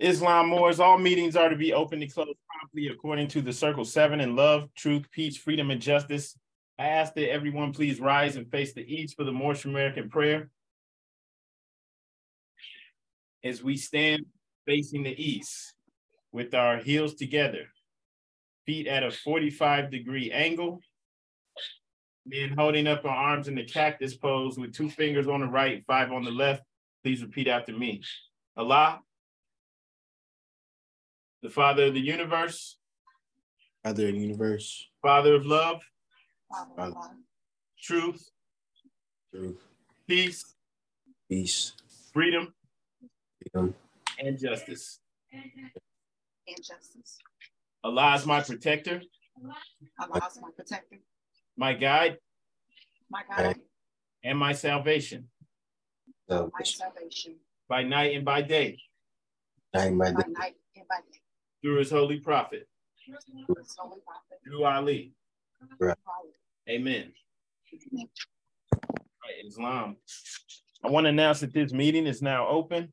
Islam Moors, all meetings are to be open and closed promptly according to the Circle 7 in love, truth, peace, freedom, and justice. I ask that everyone please rise and face the east for the Moorish American prayer. As we stand facing the east with our heels together, feet at a 45 degree angle, then holding up our arms in the cactus pose with two fingers on the right, five on the left. Please repeat after me. Allah, the Father of the universe, Father of the universe, Father of love, Father, truth, truth, peace, peace, freedom, freedom, and justice. and justice. Allah is my protector, Allah is my protector, my guide, my guide. and my salvation. My salvation, salvation, by night and by day. Night by by day, night and by day. Through his holy prophet, Through His holy prophet, through Ali. Right. Amen. Right, Islam. I want to announce that this meeting is now open.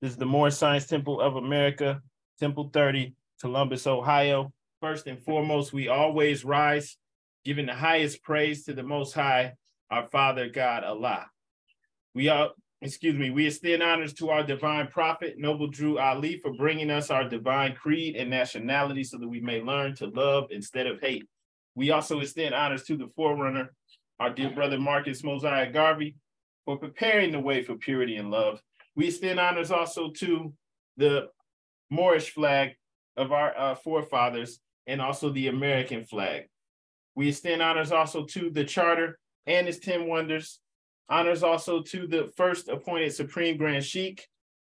This is the Moorish Science Temple of America, Temple 30, Columbus, Ohio. First and foremost, we always rise, giving the highest praise to the Most High, our Father God, Allah. We are, excuse me, we extend honors to our divine prophet, Noble Drew Ali, for bringing us our divine creed and nationality so that we may learn to love instead of hate. We also extend honors to the forerunner, our dear brother Marcus Mosiah Garvey, for preparing the way for purity and love. We extend honors also to the Moorish flag of our uh, forefathers and also the American flag. We extend honors also to the charter and its 10 wonders. Honors also to the first appointed Supreme Grand Sheikh,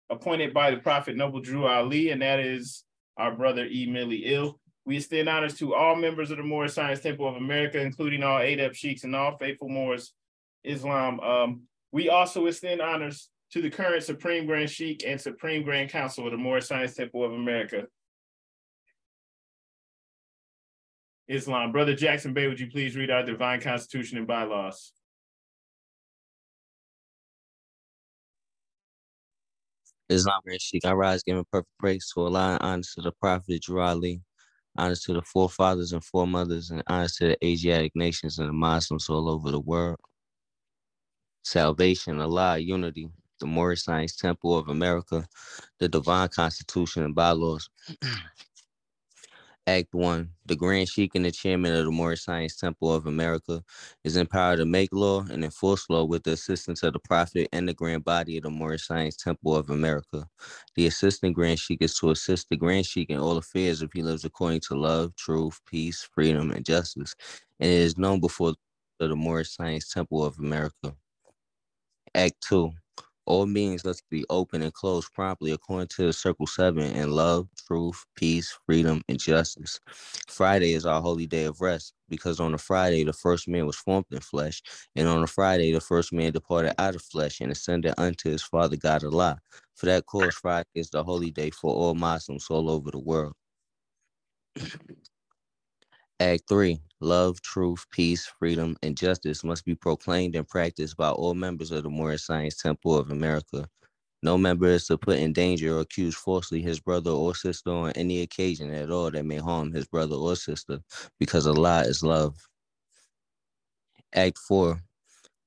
appointed by the Prophet Noble Drew Ali, and that is our brother E. Mealy El. We extend honors to all members of the Moorish Science Temple of America, including all Adept sheiks and all faithful Moors Islam. Um, we also extend honors to the current Supreme Grand Sheikh and Supreme Grand Council of the Moorish Science Temple of America. Islam. Brother Jackson Bey, would you please read our divine constitution and bylaws? Islam and Sheikh. I rise giving perfect praise to Allah and honor to the Prophet Drew Ali, honor to the forefathers and foremothers, and honor to the Asiatic nations and the Muslims all over the world. Salvation, Allah, unity, the Moorish Science Temple of America, the Divine Constitution and bylaws. Act 1. The Grand Sheikh and the Chairman of the Moorish Science Temple of America is empowered to make law and enforce law with the assistance of the Prophet and the Grand Body of the Moorish Science Temple of America. The Assistant Grand Sheikh is to assist the Grand Sheikh in all affairs if he lives according to love, truth, peace, freedom, and justice, and it is known before the Moorish Science Temple of America. Act 2. All meetings must be open and closed promptly according to the Circle 7 in love, truth, peace, freedom, and justice. Friday is our holy day of rest because on a Friday the first man was formed in flesh, and on a Friday the first man departed out of flesh and ascended unto his Father God Allah. For that cause, Friday is the holy day for all Muslims all over the world. Act 3. Love, truth, peace, freedom, and justice must be proclaimed and practiced by all members of the Moorish Science Temple of America. No member is to put in danger or accuse falsely his brother or sister on any occasion at all that may harm his brother or sister, because Allah is love. Act 4.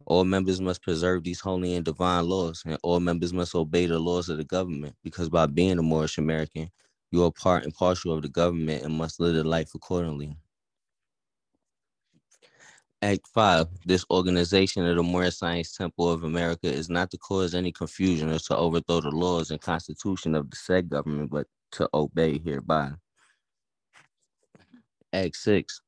All members must preserve these holy and divine laws, and all members must obey the laws of the government, because by being a Moorish American, you are part and partial of the government and must live the life accordingly. Act 5. This organization of the Moorish Science Temple of America is not to cause any confusion or to overthrow the laws and constitution of the said government, but to obey hereby. Act 6.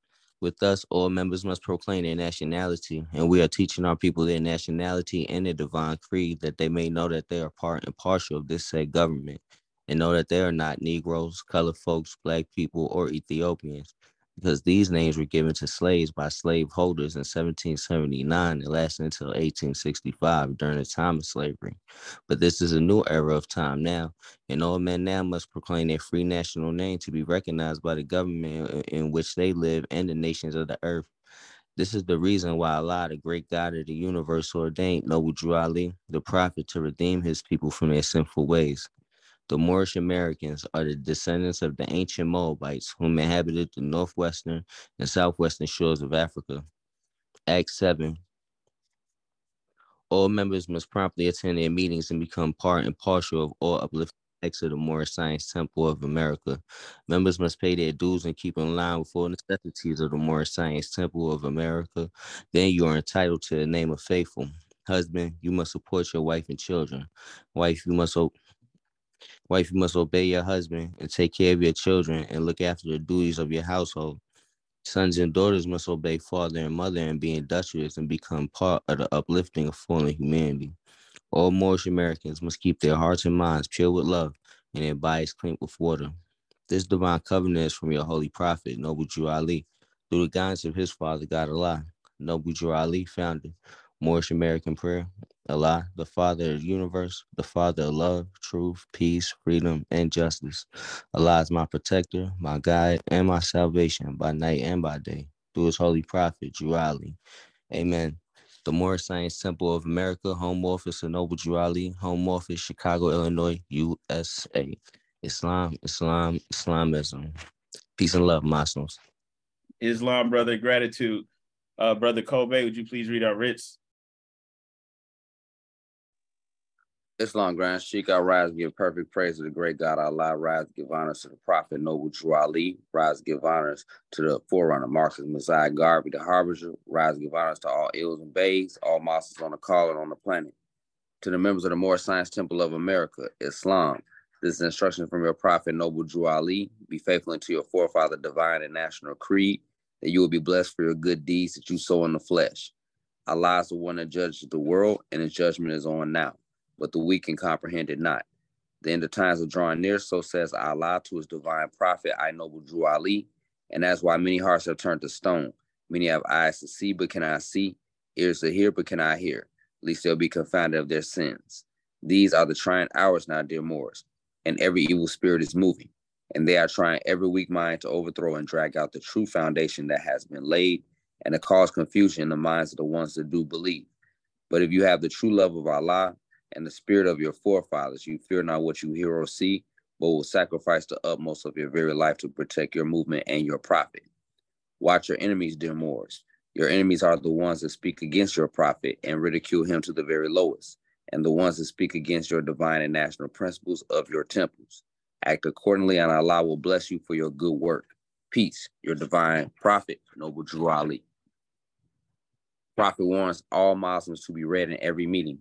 With us, all members must proclaim their nationality, and we are teaching our people their nationality and their divine creed that they may know that they are part and partial of this said government, and know that they are not Negroes, colored folks, black people, or Ethiopians because these names were given to slaves by slaveholders in 1779 and lasted until 1865 during the time of slavery. But this is a new era of time now, and all men now must proclaim their free national name to be recognized by the government in which they live and the nations of the earth. This is the reason why Allah, the great God of the universe, ordained Noble Ali, the prophet, to redeem his people from their sinful ways. The Moorish Americans are the descendants of the ancient Moabites whom inhabited the northwestern and southwestern shores of Africa. Act 7. All members must promptly attend their meetings and become part and partial of all uplifting acts of the Moorish Science Temple of America. Members must pay their dues and keep in line with all necessities of the Moorish Science Temple of America. Then you are entitled to the name of faithful. Husband, you must support your wife and children. Wife, you must o- wife, you must obey your husband and take care of your children and look after the duties of your household. Sons and daughters must obey father and mother and be industrious and become part of the uplifting of fallen humanity. All Moorish Americans must keep their hearts and minds pure with love and their bodies clean with water. This divine covenant is from your holy prophet, Noble Drew Ali, through the guidance of his father, God Allah. Noble Drew Ali founded Moorish American prayer. Allah, the Father of the universe, the Father of love, truth, peace, freedom, and justice. Allah is my protector, my guide, and my salvation by night and by day. Through his holy prophet, Drew Ali. Amen. The Moorish Science Temple of America, home office of Noble Drew Ali, home office, Chicago, Illinois, USA. Islam, Islam, Islamism. Peace and love, Muslims. Islam, brother, gratitude. Uh, brother Kobe, would you please read our writs? Islam Grand Sheikh, I rise to give perfect praise to the great God Allah, rise give honors to the Prophet Noble Drew Ali, rise give honors to the forerunner Marcus Mosiah Garvey, the harbinger, rise give honors to all Els and Beys, all monsters on the call and on the planet. To the members of the Moorish Science Temple of America, Islam, this is instruction from your Prophet Noble Drew Ali, be faithful unto your forefather divine and national creed, that you will be blessed for your good deeds that you sow in the flesh. Allah is the one that judges the world, and his judgment is on now but the weak can comprehend it not. Then the times are drawing near, so says Allah to his divine prophet, I noble Drew Ali. And that's why many hearts have turned to stone. Many have eyes to see, but cannot see, ears to hear, but cannot hear, lest they'll be confounded of their sins. These are the trying hours now, dear Moors, and every evil spirit is moving, and they are trying every weak mind to overthrow and drag out the true foundation that has been laid and to cause confusion in the minds of the ones that do believe. But if you have the true love of Allah, and the spirit of your forefathers. You fear not what you hear or see, but will sacrifice the utmost of your very life to protect your movement and your prophet. Watch your enemies, dear Moors. Your enemies are the ones that speak against your prophet and ridicule him to the very lowest, and the ones that speak against your divine and national principles of your temples. Act accordingly, and Allah will bless you for your good work. Peace, your divine prophet, Noble Drew Ali. Prophet warns all Muslims to be read in every meeting,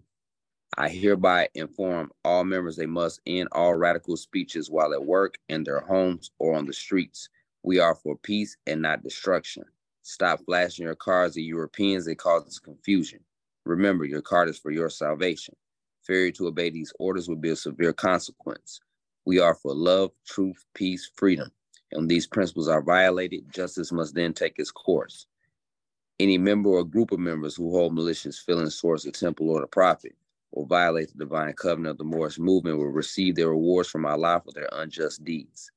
I hereby inform all members they must end all radical speeches while at work, in their homes, or on the streets. We are for peace and not destruction. Stop flashing your cards at Europeans, it causes confusion. Remember, your card is for your salvation. Failure to obey these orders will be a severe consequence. We are for love, truth, peace, freedom. And when these principles are violated, justice must then take its course. Any member or group of members who hold malicious feelings towards the temple or the prophet or violate the divine covenant of the Moorish movement will receive their rewards from Allah for their unjust deeds.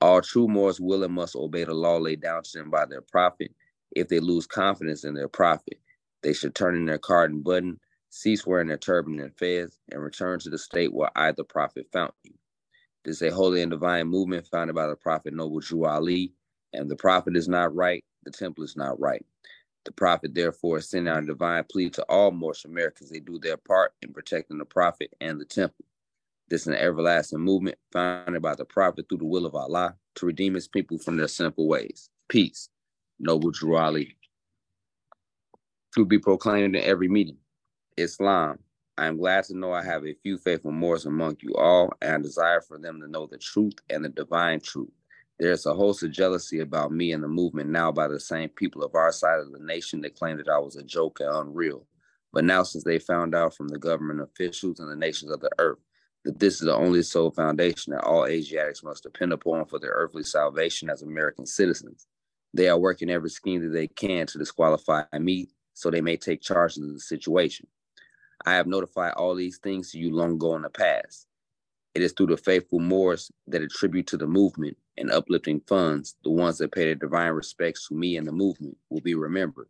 All true Moors will and must obey the law laid down to them by their prophet. If they lose confidence in their prophet, they should turn in their card and button, cease wearing their turban and fez, and return to the state where I, the prophet, found you. This is a holy and divine movement founded by the prophet Noble Drew Ali, and the prophet is not right, the temple is not right. The prophet, therefore, sending out a divine plea to all Moorish Americans. They do their part in protecting the prophet and the temple. This is an everlasting movement founded by the prophet through the will of Allah to redeem his people from their sinful ways. Peace. Noble Drew Ali. To be proclaimed in every meeting. Islam. I am glad to know I have a few faithful Moors among you all, and I desire for them to know the truth and the divine truth. There's a host of jealousy about me and the movement now by the same people of our side of the nation that claimed that I was a joke and unreal. But now, since they found out from the government officials and the nations of the earth that this is the only sole foundation that all Asiatics must depend upon for their earthly salvation as American citizens, they are working every scheme that they can to disqualify me so they may take charge of the situation. I have notified all these things to you long ago in the past. It is through the faithful Moors that attribute to the movement and uplifting funds, the ones that pay their divine respects to me and the movement will be remembered.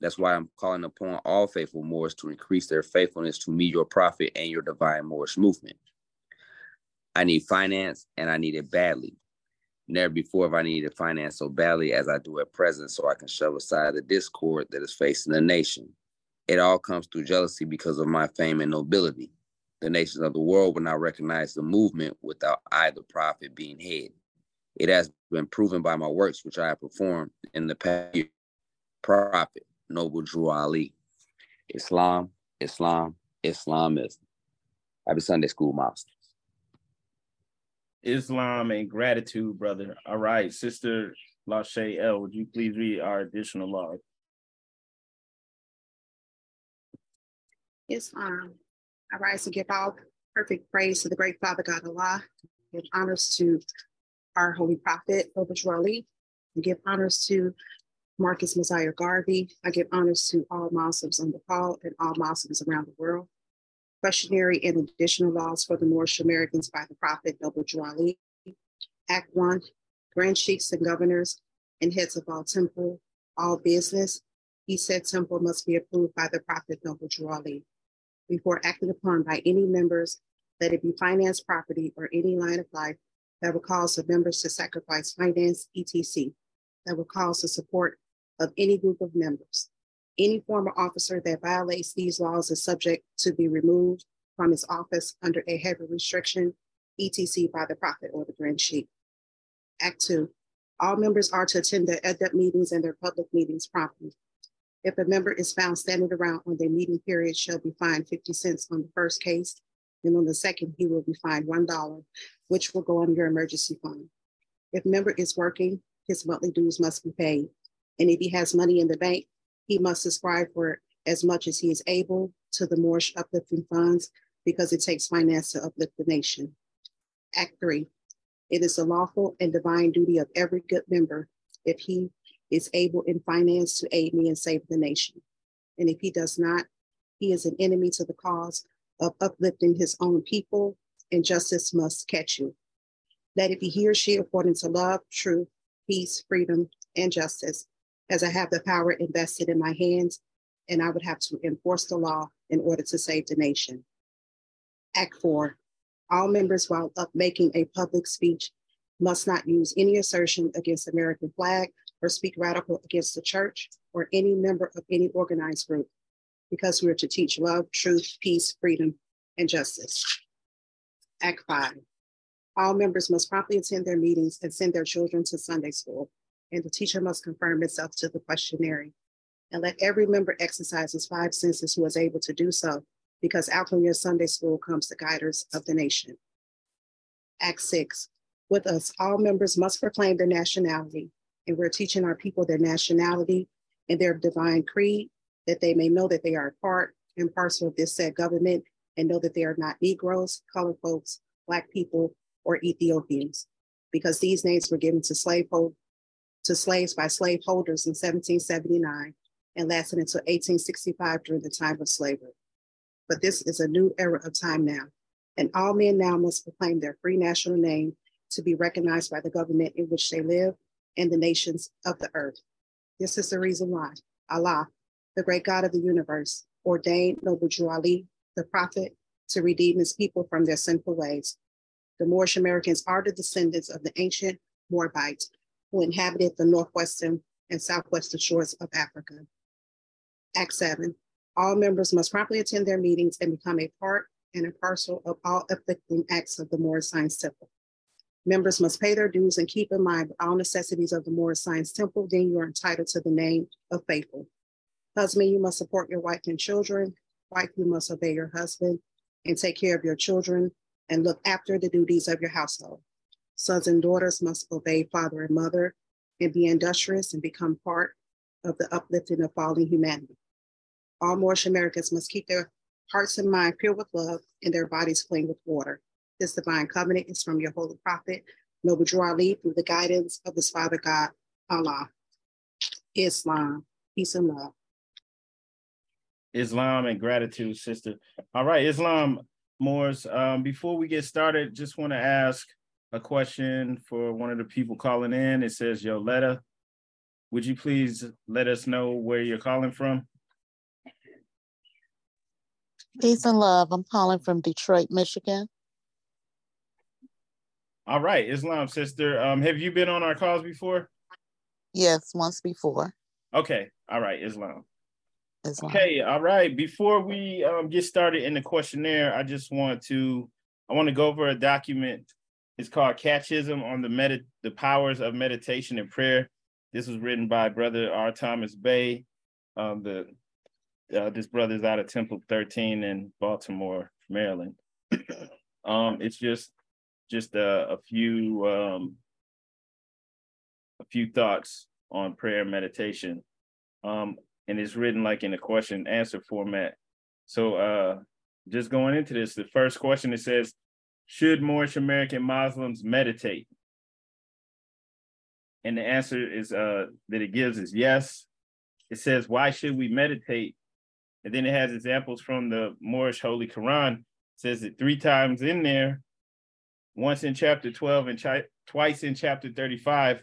That's why I'm calling upon all faithful Moors to increase their faithfulness to me, your prophet, and your divine Moorish movement. I need finance and I need it badly. Never before have I needed finance so badly as I do at present, so I can shove aside the discord that is facing the nation. It all comes through jealousy because of my fame and nobility. The nations of the world will not recognize the movement without either prophet being head. It has been proven by my works which I have performed in the past year. Prophet, Noble Drew Ali. Islam, Islam, Islamism. Happy Sunday School, Master. Islam and gratitude, brother. All right, Sister Lashay El, would you please read our additional law? Islam. I rise to give all perfect praise to the great Father God Allah, give honors to our holy prophet, Obaj and give honors to Marcus Mosiah Garvey. I give honors to all Muslims on the call and all Muslims around the world. Questionary and additional laws for the Moorish Americans by the Prophet Noble Ali. Act one, grand sheikhs and governors and heads of all temple, all business. He said temple must be approved by the Prophet Noble Ali. Before acted upon by any members, let it be finance property or any line of life that would cause the members to sacrifice finance, etc., that would cause the support of any group of members. Any former officer that violates these laws is subject to be removed from his office under a heavy restriction, etc., by the prophet or the grand sheikh. Act two, all members are to attend their Adept meetings and their public meetings promptly. If a member is found standing around on their meeting period, shall be fined 50 cents on the first case, and on the second, he will be fined $1, which will go on your emergency fund. If member is working, his monthly dues must be paid. And if he has money in the bank, he must subscribe for as much as he is able to the Moorish uplifting funds because it takes finance to uplift the nation. Act three, it is the lawful and divine duty of every good member if he is able in finance to aid me and save the nation. And if he does not, he is an enemy to the cause of uplifting his own people, and justice must catch you. That if he or she according to love, truth, peace, freedom, and justice, as I have the power invested in my hands, and I would have to enforce the law in order to save the nation. Act four, all members while up making a public speech must not use any assertion against American flag or speak radical against the church or any member of any organized group because we are to teach love, truth, peace, freedom, and justice. Act five, all members must promptly attend their meetings and send their children to Sunday school, and the teacher must confirm itself to the questionnaire. And let every member exercise his five senses who is able to do so, because out from your Sunday school comes the guiders of the nation. Act six, with us, all members must proclaim their nationality, and we're teaching our people their nationality and their divine creed, that they may know that they are part and parcel of this said government and know that they are not Negroes, colored folks, Black people, or Ethiopians, because these names were given to slavehold to slaves by slaveholders in 1779 and lasted until 1865 during the time of slavery. But this is a new era of time now, and all men now must proclaim their free national name to be recognized by the government in which they live and the nations of the earth. This is the reason why Allah, the great God of the universe, ordained Noble Drew Ali, the prophet, to redeem his people from their sinful ways. The Moorish Americans are the descendants of the ancient Moabites who inhabited the northwestern and southwestern shores of Africa. Act 7. All members must promptly attend their meetings and become a part and a parcel of all uplifting acts of the Moorish Science Temple. Members must pay their dues and keep in mind all necessities of the Moorish Science Temple, then you are entitled to the name of faithful. Husband, you must support your wife and children. Wife, you must obey your husband and take care of your children and look after the duties of your household. Sons and daughters must obey father and mother and be industrious and become part of the uplifting of fallen humanity. All Moorish Americans must keep their hearts and mind pure with love and their bodies clean with water. This divine covenant is from your holy prophet, Noble Drew Ali, through the guidance of his father God, Allah. Islam, peace and love. Islam and gratitude, sister. All right, Islam Moors. Um, before we get started, just want to ask a question for one of the people calling in. It says, Yoletta, would you please let us know where you're calling from? Peace and love. I'm calling from Detroit, Michigan. All right, Islam sister. Um, have you been on our calls before? Yes, once before. Okay, all right, Islam. Islam. Okay, all right. Before we um, get started in the questionnaire, I just want to I want to go over a document. It's called Catechism on the Medi- the Powers of Meditation and Prayer. This was written by Brother R. Thomas Bey. Um, the uh, this brother's out of Temple 13 in Baltimore, Maryland. um, it's just just a, a few um, a few thoughts on prayer meditation. Um, and it's written like in a question answer format. So uh just going into this, the first question it says, should Moorish American Muslims meditate? And the answer is uh that it gives is yes. It says, why should we meditate? And then it has examples from the Moorish Holy Quran. It says it three times in there, once in chapter 12 and chi- twice in chapter 35,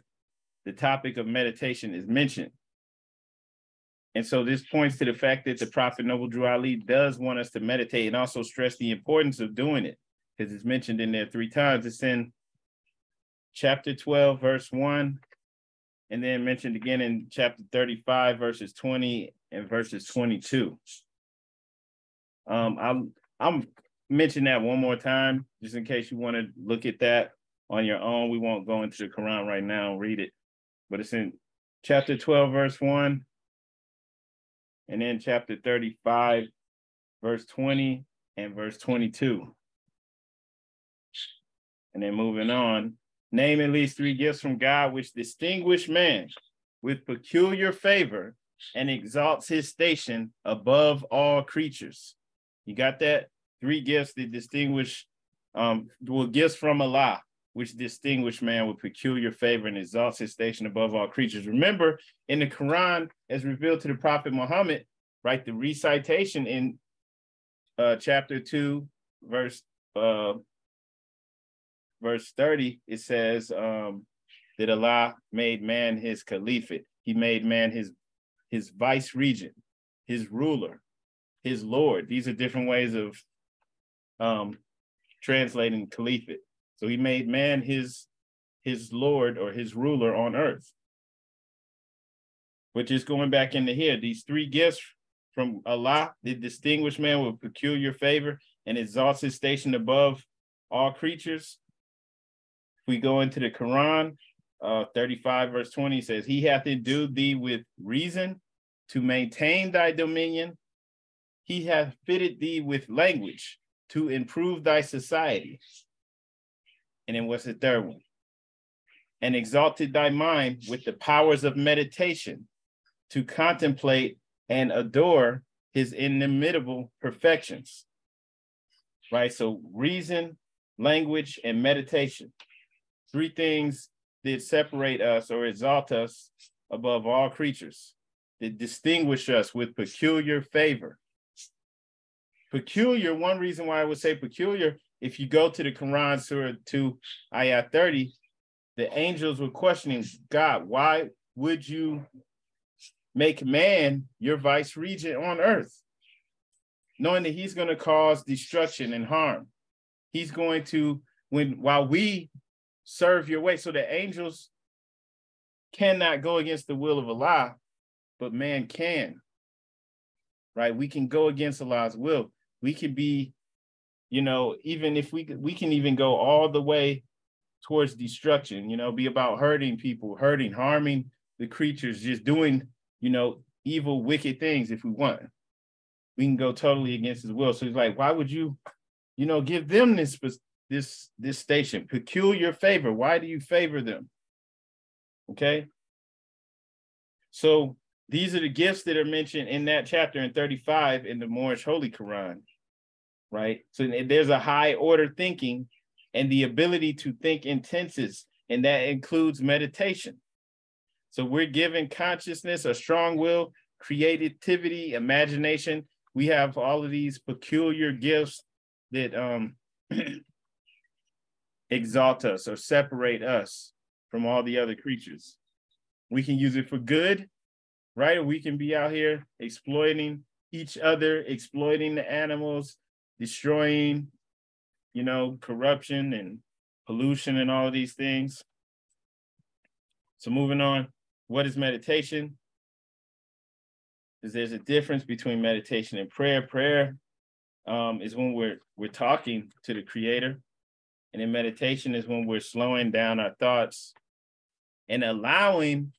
the topic of meditation is mentioned. And so this points to the fact that the Prophet Noble Drew Ali does want us to meditate and also stress the importance of doing it because it's mentioned in there three times. It's in chapter 12, verse 1, and then mentioned again in chapter 35, verses 20 and verses 22. Um, I'm I'm mention that one more time, just in case you want to look at that on your own. We won't go into the Quran right now and read it, but it's in chapter 12, verse 1, and then chapter 35, verse 20 and verse 22. And then moving on, name at least three gifts from God which distinguish man with peculiar favor and exalts his station above all creatures. You got that? Three gifts that distinguish, um, well, gifts from Allah, which distinguish man with peculiar favor and exalts his station above all creatures. Remember, in the Quran, as revealed to the Prophet Muhammad, right, the recitation in uh, chapter 2, verse uh, verse 30, it says um, that Allah made man his caliphate. He made man his his vice regent, his ruler, his lord. These are different ways of um, translating caliphate. So he made man his his lord or his ruler on earth. But just going back into here, these three gifts from Allah that distinguish man with peculiar favor and exalts his station above all creatures. If we go into the Quran, uh, 35 verse 20 says, He hath endued thee with reason to maintain thy dominion. He hath fitted thee with language to improve thy society. And then what's the third one? And exalted thy mind with the powers of meditation to contemplate and adore his inimitable perfections. Right? So, reason, language, and meditation. Three things that separate us or exalt us above all creatures, that distinguish us with peculiar favor. Peculiar, one reason why I would say peculiar, if you go to the Quran, Surah 2, Ayah 30, the angels were questioning God, why would you make man your vice regent on earth, knowing that he's going to cause destruction and harm. He's going to, when while we serve your way, so the angels cannot go against the will of Allah, but man can. Right? We can go against Allah's will. We can be, you know, even if we we can even go all the way towards destruction, you know, be about hurting people, hurting, harming the creatures, just doing you know, evil, wicked things if we want. We can go totally against his will. So he's like, why would you, you know, give them this this this station peculiar favor? Why do you favor them? Okay. So these are the gifts that are mentioned in that chapter in 35 in the Moorish Holy Quran, right? So there's a high order thinking and the ability to think intenses, and that includes meditation. So we're given consciousness, a strong will, creativity, imagination. We have all of these peculiar gifts that um, exalt us or separate us from all the other creatures. We can use it for good, right? We can be out here exploiting each other, exploiting the animals, destroying, you know, corruption and pollution and all of these things. So moving on, what is meditation? Is there's a difference between meditation and prayer. Prayer um, is when we're we're talking to the creator. And in meditation is when we're slowing down our thoughts and allowing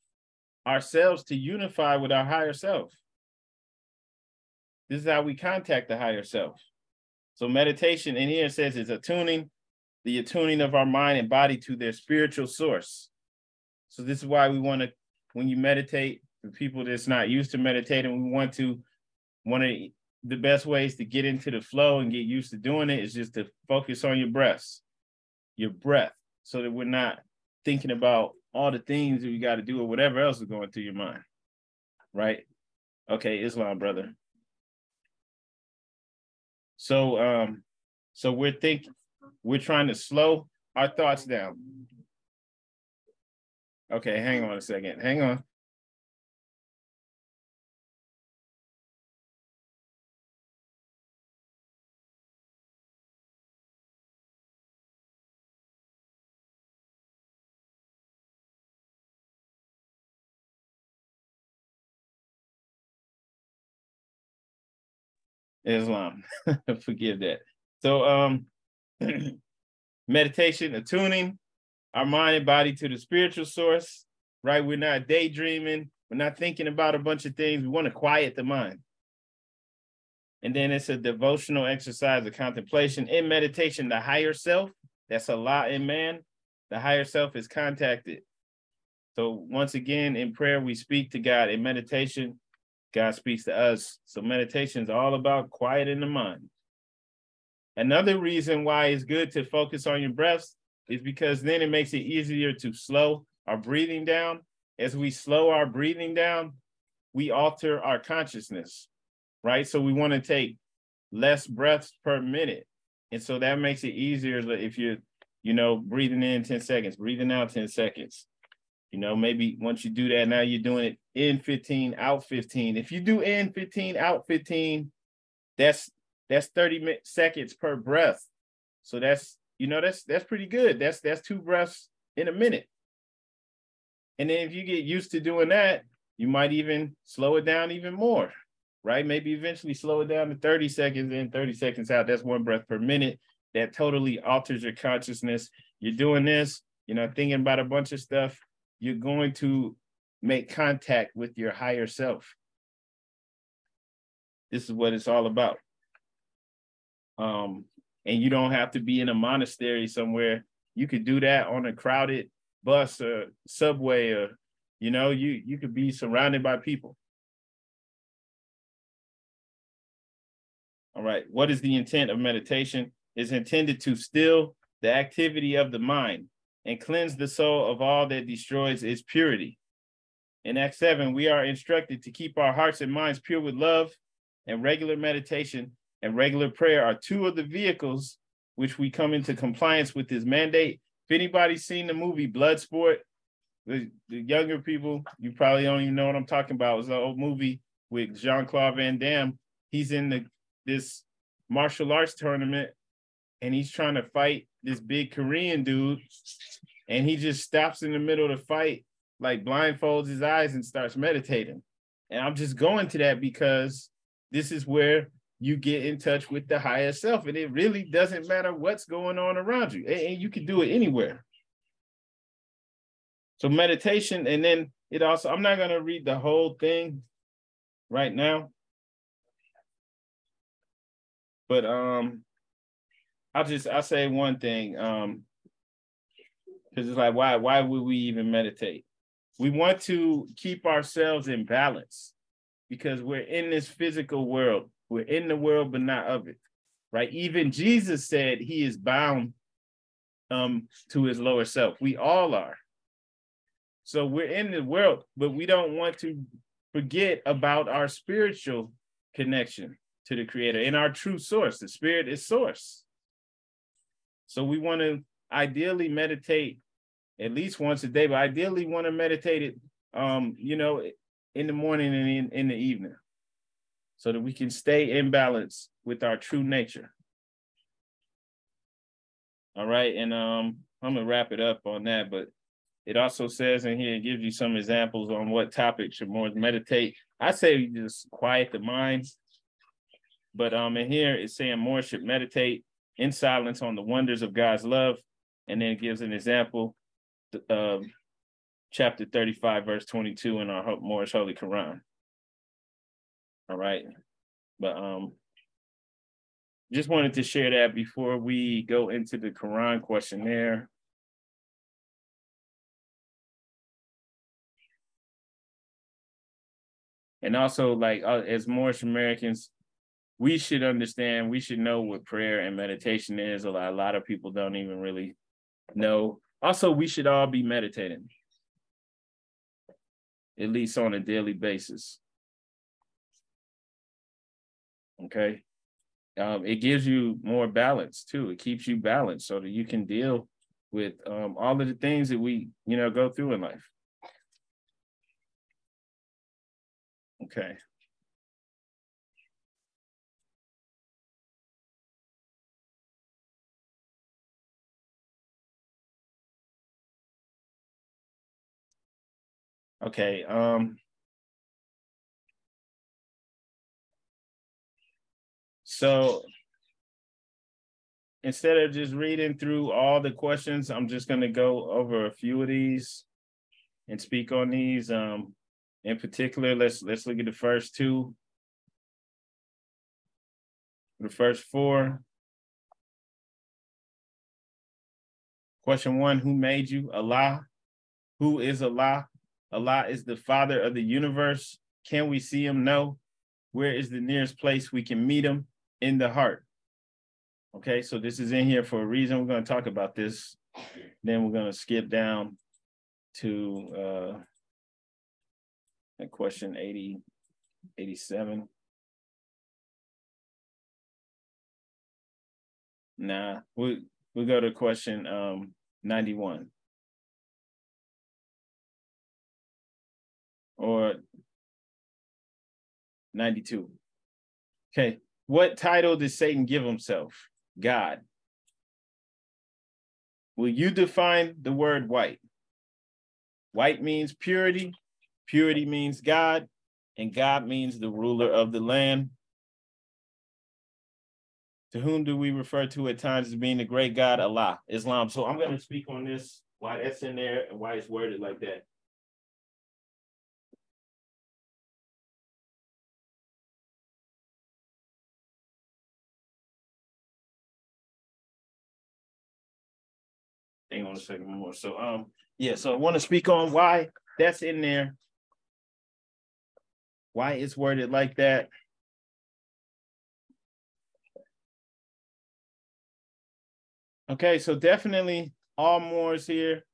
ourselves to unify with our higher self. This is how we contact the higher self. So meditation in here says it's attuning, the attuning of our mind and body to their spiritual source. So this is why we want to, when you meditate, for people that's not used to meditating, we want to, one of the best ways to get into the flow and get used to doing it is just to focus on your breaths, your breath, so that we're not thinking about all the things that you got to do or whatever else is going through your mind. Right? Okay, Islam, brother. So um, so we're thinking we're trying to slow our thoughts down. Okay, hang on a second. Hang on. Islam. Forgive that. So um meditation, attuning our mind and body to the spiritual source, right? We're not daydreaming, we're not thinking about a bunch of things. We want to quiet the mind. And then it's a devotional exercise of contemplation. In meditation, the higher self, that's a lot in man, the higher self is contacted. So once again, in prayer, we speak to God. In meditation, God speaks to us. So meditation is all about quieting the mind. Another reason why it's good to focus on your breaths is because then it makes it easier to slow our breathing down. As we slow our breathing down, we alter our consciousness, right? So we want to take less breaths per minute. And so that makes it easier if you're, you know, breathing in 10 seconds, breathing out 10 seconds. You know, maybe once you do that, now you're doing it in 15, out 15. If you do in 15, out 15, that's that's 30 seconds per breath. So that's, you know, that's that's pretty good. That's that's two breaths in a minute. And then if you get used to doing that, you might even slow it down even more, right? Maybe eventually slow it down to 30 seconds in, 30 seconds out. That's one breath per minute. That totally alters your consciousness. You're doing this, you know, thinking about a bunch of stuff you're going to make contact with your higher self. This is what it's all about. Um, and you don't have to be in a monastery somewhere. You could do that on a crowded bus or subway or you know, you you could be surrounded by people. All right. What is the intent of meditation? Is intended to still the activity of the mind and cleanse the soul of all that destroys its purity. In Acts 7, we are instructed to keep our hearts and minds pure with love, and regular meditation and regular prayer are two of the vehicles which we come into compliance with this mandate. If anybody's seen the movie Bloodsport, the, the younger people, you probably don't even know what I'm talking about. It was an old movie with Jean-Claude Van Damme. He's in the this martial arts tournament and he's trying to fight this big Korean dude, and he just stops in the middle of the fight, like blindfolds his eyes and starts meditating. And I'm just going to that because this is where you get in touch with the higher self, and it really doesn't matter what's going on around you, and you can do it anywhere. So meditation, and then it also, I'm not going to read the whole thing right now. But um I'll just I'll say one thing. Um, because it's like why why would we even meditate? We want to keep ourselves in balance because we're in this physical world. We're in the world, but not of it. Right? Even Jesus said he is bound um to his lower self. We all are. So we're in the world, but we don't want to forget about our spiritual connection to the creator and our true source. The spirit is source. So we want to ideally meditate at least once a day, but ideally want to meditate it, um, you know, in the morning and in, in the evening so that we can stay in balance with our true nature. All right. And um, I'm gonna wrap it up on that, but it also says in here, it gives you some examples on what topics should Moors meditate. I say just quiet the mind. But um in here it's saying Moors should meditate in silence on the wonders of God's love. And then it gives an example of chapter 35, verse 22 in our Moorish Holy Quran. All right. But um just wanted to share that before we go into the Quran questionnaire. And also, like uh, as Moorish Americans, we should understand, we should know what prayer and meditation is. A lot, a lot of people don't even really know. Also, we should all be meditating, at least on a daily basis. Okay um, it gives you more balance too. It keeps you balanced so that you can deal with um, all of the things that we, you know, go through in life. Okay. Okay. Um, So instead of just reading through all the questions, I'm just going to go over a few of these and speak on these. Um, in particular, let's let's look at the first two. The first four. Question one, who made you? Allah. Who is Allah? Allah is the father of the universe. Can we see him? No. Where is the nearest place we can meet him? in the heart. Okay, so this is in here for a reason. We're going to talk about this. Then we're going to skip down to uh, question 80, 87. Nah, we we go to question um 91. Or 92. Okay, what title did Satan give himself? God. Will you define the word white? White means purity, purity means God, and God means the ruler of the land. To whom do we refer to at times as being the great God, Allah, Islam? So I'm going to speak on this, why that's in there and why it's worded like that. Hang on a second more. So um yeah, so I want to speak on why that's in there, why it's worded like that. Okay, so definitely all Moors here,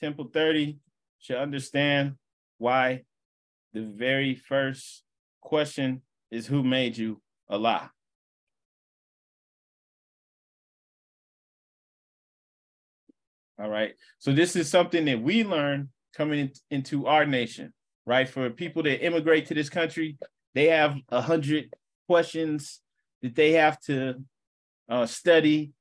Temple 30 should understand why the very first question is who made you Allah. All right. So this is something that we learn coming in, into our nation, right? For people that immigrate to this country, they have a hundred questions that they have to uh, study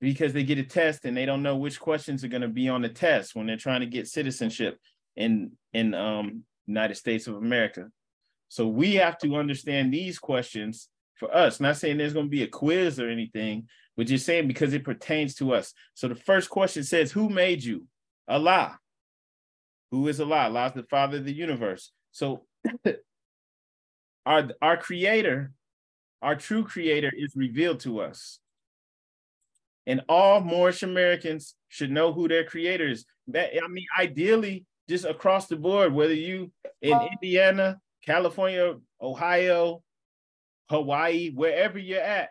because they get a test and they don't know which questions are going to be on the test when they're trying to get citizenship in in um, United States of America. So we have to understand these questions for us. Not saying there's going to be a quiz or anything, but just saying because it pertains to us. So the first question says, Who made you? Allah. Who is Allah? Allah is the Father of the universe. So our, our creator, our true creator is revealed to us. And all Moorish Americans should know who their creator is. That I mean, ideally, just across the board, whether you in Indiana, California, Ohio, Hawaii, wherever you're at,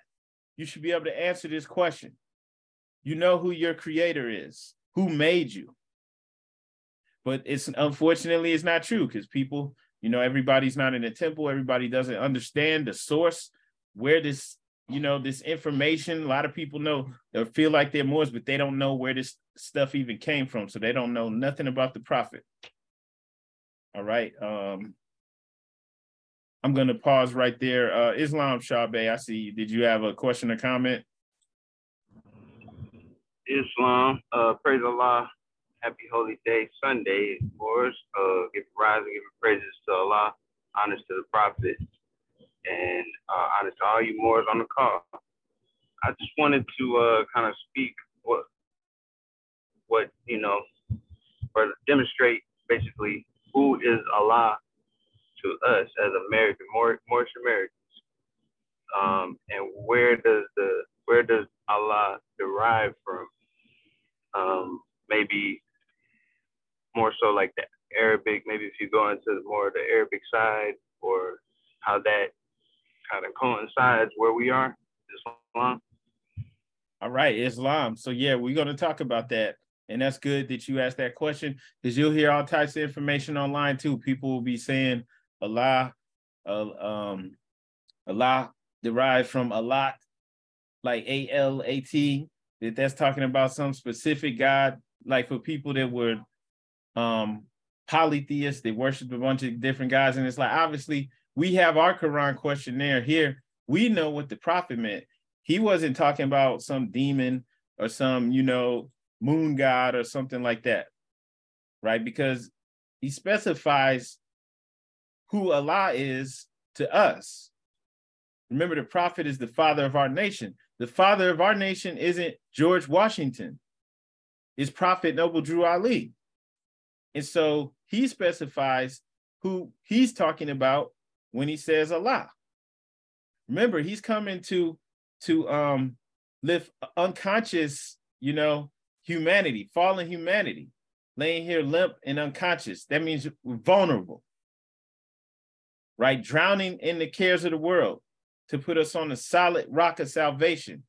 you should be able to answer this question. You know who your creator is, who made you. But it's unfortunately it's not true because people, you know, everybody's not in a temple, everybody doesn't understand the source where this, you know, this information. A lot of people know they feel like they're Moors, but they don't know where this stuff even came from. So they don't know nothing about the prophet. All right. Um, I'm going to pause right there. Uh, Islam Shabe, I see. Did you have a question or comment? Islam. Uh, praise Allah. Happy Holy Day Sunday for us. Uh, give rise and give praises to Allah. Honors to the Prophet. And uh, honors to all you Moors on the call. I just wanted to uh, kind of speak what, what you know, or demonstrate basically who is Allah to us as American, more Moorish Americans, um, and where does the where does Allah derive from? Um, maybe more so like the Arabic. Maybe if you go into more of the Arabic side, or how that kind of coincides where we are, Islam. All right, Islam. So yeah, we're gonna talk about that. And that's good that you asked that question because you'll hear all types of information online too. People will be saying Allah, uh, um, Allah derived from a lot, like A L A T, that that's talking about some specific God, like for people that were um polytheists, they worshiped a bunch of different gods. And it's like obviously we have our Quran questionnaire here. We know what the prophet meant. He wasn't talking about some demon or some, you know, moon god or something like that. Right? Because he specifies who Allah is to us. Remember, the prophet is the father of our nation. The father of our nation isn't George Washington, it's Prophet Noble Drew Ali. And so he specifies who he's talking about when he says Allah. Remember, he's coming to to um lift unconscious, you know, humanity, fallen humanity, laying here limp and unconscious. That means vulnerable right? Drowning in the cares of the world to put us on a solid rock of salvation.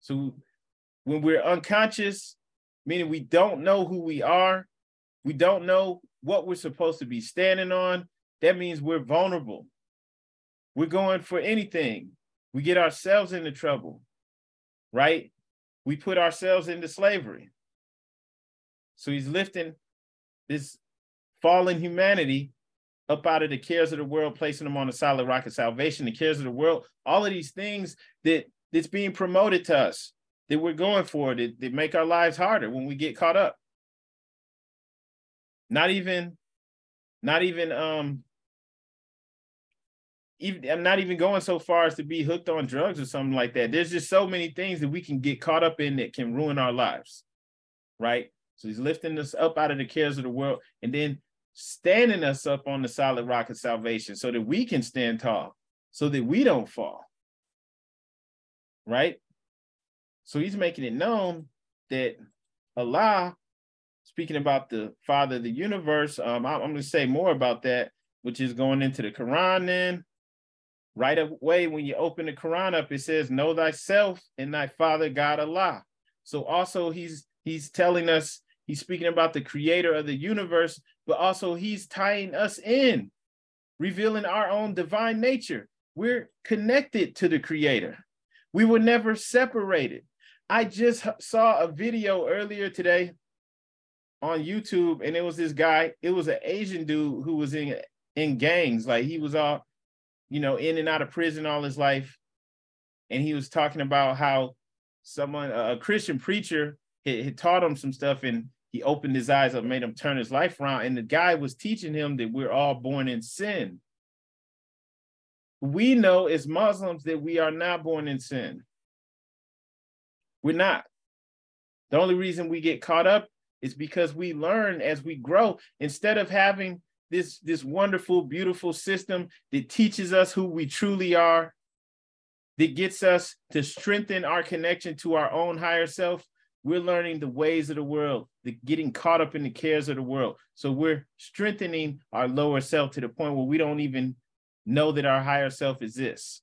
So when we're unconscious, meaning we don't know who we are, we don't know what we're supposed to be standing on, that means we're vulnerable. We're going for anything. We get ourselves into trouble, right? We put ourselves into slavery. So he's lifting this fallen humanity up out of the cares of the world, placing them on a solid rock of salvation, the cares of the world, all of these things that that's being promoted to us, that we're going for, that, that make our lives harder when we get caught up. Not even, not even um even I'm not even going so far as to be hooked on drugs or something like that. There's just so many things that we can get caught up in that can ruin our lives. Right. So he's lifting us up out of the cares of the world. And then standing us up on the solid rock of salvation so that we can stand tall, so that we don't fall. Right? So he's making it known that Allah, speaking about the Father of the universe, um, I'm going to say more about that, which is going into the Quran then. Right away, when you open the Quran up, it says, Know thyself and thy Father God Allah. So also he's he's telling us He's speaking about the creator of the universe, but also he's tying us in, revealing our own divine nature. We're connected to the creator. We were never separated. I just saw a video earlier today on YouTube, and it was this guy, it was an Asian dude who was in in gangs. Like he was all, you know, in and out of prison all his life. And he was talking about how someone, a Christian preacher, had, had taught him some stuff, and he opened his eyes up, made him turn his life around. And the guy was teaching him that we're all born in sin. We know as Muslims that we are not born in sin. We're not. The only reason we get caught up is because we learn as we grow. Instead of having this, this wonderful, beautiful system that teaches us who we truly are, that gets us to strengthen our connection to our own higher self, we're learning the ways of the world, the getting caught up in the cares of the world. So we're strengthening our lower self to the point where we don't even know that our higher self exists.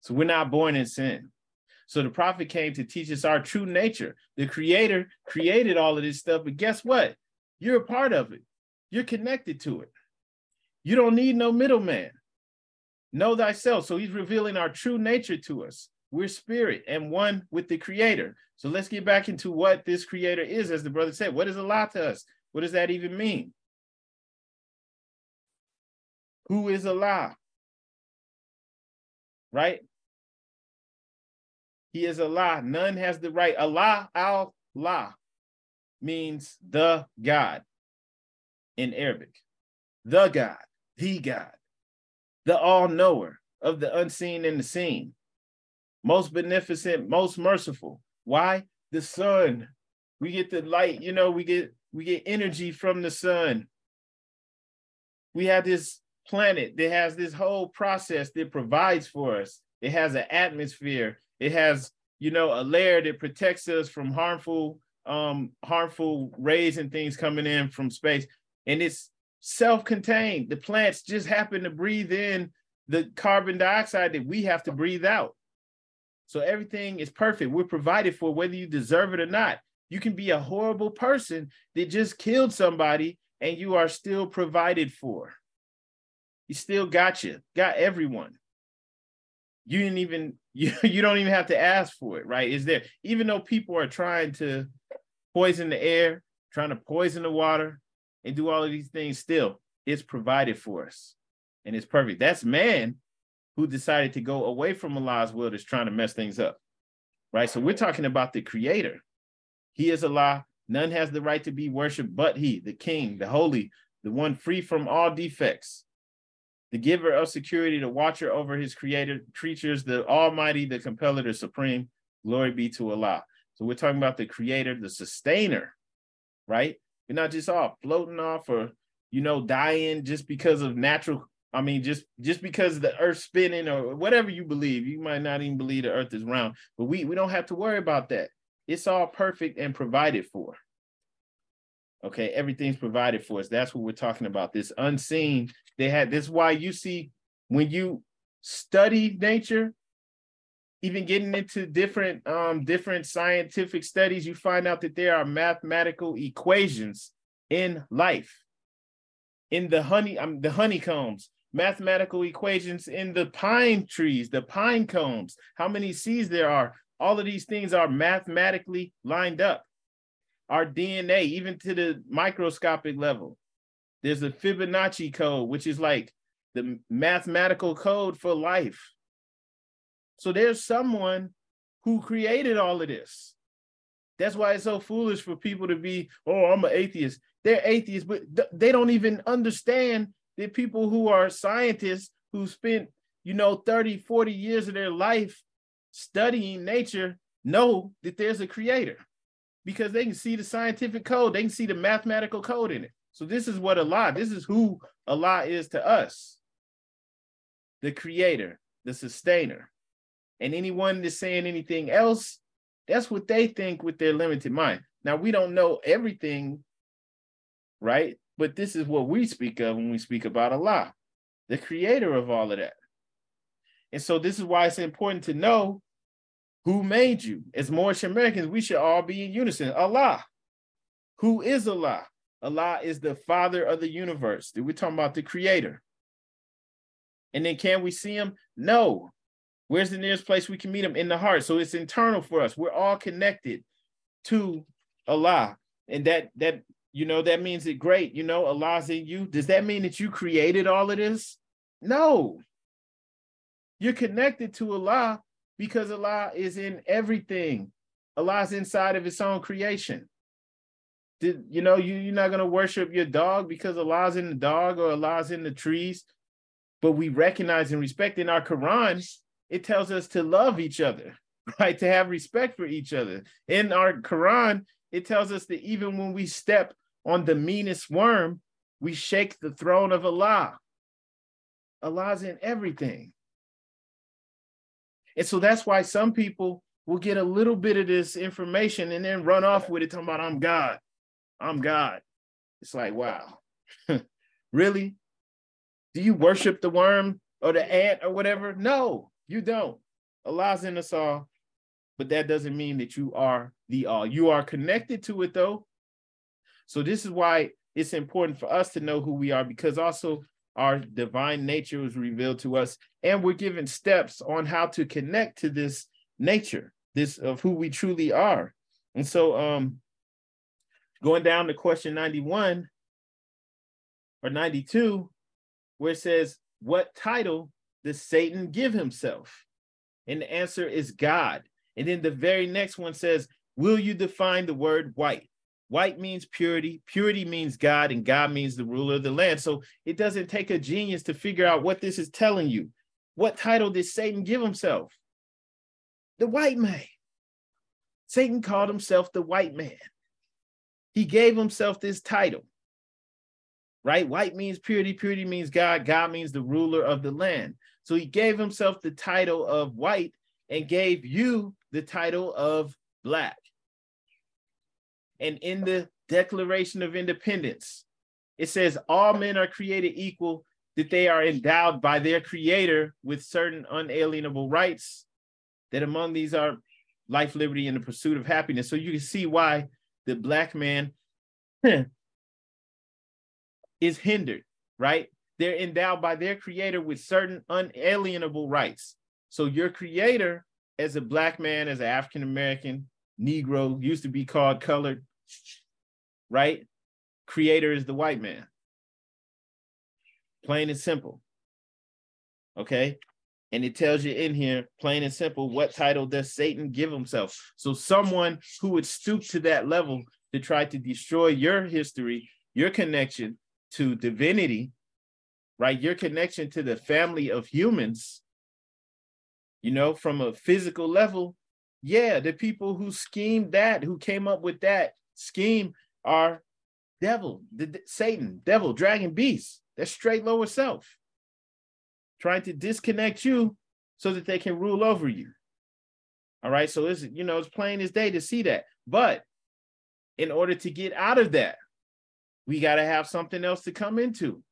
So we're not born in sin. So the prophet came to teach us our true nature. The creator created all of this stuff, but guess what? You're a part of it. You're connected to it. You don't need no middleman. Know thyself. So he's revealing our true nature to us. We're spirit and one with the creator. So let's get back into what this creator is, as the brother said. What is Allah to us? What does that even mean? Who is Allah? Right? He is Allah. None has the right. Allah, Allah means the God in Arabic. The God, the God, the all knower of the unseen and the seen, most beneficent, most merciful. Why? The sun. We get the light, you know, we get we get energy from the sun. We have this planet that has this whole process that provides for us. It has an atmosphere. It has, you know, a layer that protects us from harmful, um, harmful rays and things coming in from space. And it's self-contained. The plants just happen to breathe in the carbon dioxide that we have to breathe out. So everything is perfect. We're provided for whether you deserve it or not. You can be a horrible person that just killed somebody and you are still provided for. You still got you, got everyone. You didn't even you, you don't even have to ask for it, right? Is there even though people are trying to poison the air, trying to poison the water, and do all of these things, still it's provided for us, and it's perfect. That's man who decided to go away from Allah's will that's trying to mess things up, right? So we're talking about the Creator. He is Allah. None has the right to be worshipped but He, the King, the Holy, the one free from all defects the giver of security, the watcher over his created creatures, the almighty, the compeller, the supreme. Glory be to Allah. So we're talking about the creator, the sustainer, right? We're not just off floating off or you know dying just because of natural. I mean, just just because the earth's spinning or whatever you believe. You might not even believe the earth is round, but we we don't have to worry about that. It's all perfect and provided for. Okay, everything's provided for us. That's what we're talking about. This unseen. They had this. Is why you see when you study nature, even getting into different um different scientific studies, you find out that there are mathematical equations in life. In the honey, um, the honeycombs, mathematical equations in the pine trees, the pine cones, how many seeds there are. All of these things are mathematically lined up our DNA, even to the microscopic level. There's a Fibonacci code, which is like the mathematical code for life. So there's someone who created all of this. That's why it's so foolish for people to be, oh, I'm an atheist. They're atheists, but th- they don't even understand that people who are scientists who spent, you know, 30, 40 years of their life studying nature know that there's a creator because they can see the scientific code, they can see the mathematical code in it. So this is what Allah, this is who Allah is to us. The creator, the sustainer. And anyone that's saying anything else, that's what they think with their limited mind. Now we don't know everything, right? But this is what we speak of when we speak about Allah, the creator of all of that. And so this is why it's important to know who made you? As Moorish Americans, we should all be in unison. Allah. Who is Allah? Allah is the father of the universe. We're talking about the creator. And then can we see him? No. Where's the nearest place we can meet him? In the heart. So it's internal for us. We're all connected to Allah. And that that you know that means it great. You know, Allah's in you. Does that mean that you created all of this? No. You're connected to Allah because Allah is in everything. Allah's inside of his own creation. Did you know you, you're not gonna worship your dog because Allah's in the dog or Allah's in the trees? But we recognize and respect in our Quran, it tells us to love each other, right? To have respect for each other. In our Quran, it tells us that even when we step on the meanest worm, we shake the throne of Allah. Allah's in everything. And so that's why some people will get a little bit of this information and then run off with it, talking about, I'm God. I'm God. It's like, wow, really? Do you worship the worm or the ant or whatever? No, you don't. Allah's in us all, but that doesn't mean that you are the all. You are connected to it though. So this is why it's important for us to know who we are because also our divine nature was revealed to us and we're given steps on how to connect to this nature this of who we truly are. And so um going down to question 91 or 92 where it says what title does satan give himself? And the answer is god. And then the very next one says, Will you define the word white? White means purity, purity means God, and God means the ruler of the land. So it doesn't take a genius to figure out what this is telling you. What title did Satan give himself? The white man. Satan called himself the white man. He gave himself this title, right? White means purity, purity means God, God means the ruler of the land. So he gave himself the title of white and gave you the title of black. And in the Declaration of Independence, it says all men are created equal, that they are endowed by their creator with certain unalienable rights, that among these are life, liberty, and the pursuit of happiness. So you can see why the black man is hindered, right? They're endowed by their creator with certain unalienable rights. So your creator, as a black man, as an African American, Negro, used to be called colored, right? Creator is the white man. Plain and simple. Okay. And it tells you in here, plain and simple, what title does Satan give himself? So, someone who would stoop to that level to try to destroy your history, your connection to divinity, right? Your connection to the family of humans, you know, from a physical level. Yeah, the people who schemed that, who came up with that scheme are devil, the, Satan, devil, dragon, beast. That's straight lower self trying to disconnect you so that they can rule over you. All right. So it's, you know, it's plain as day to see that. But in order to get out of that, we got to have something else to come into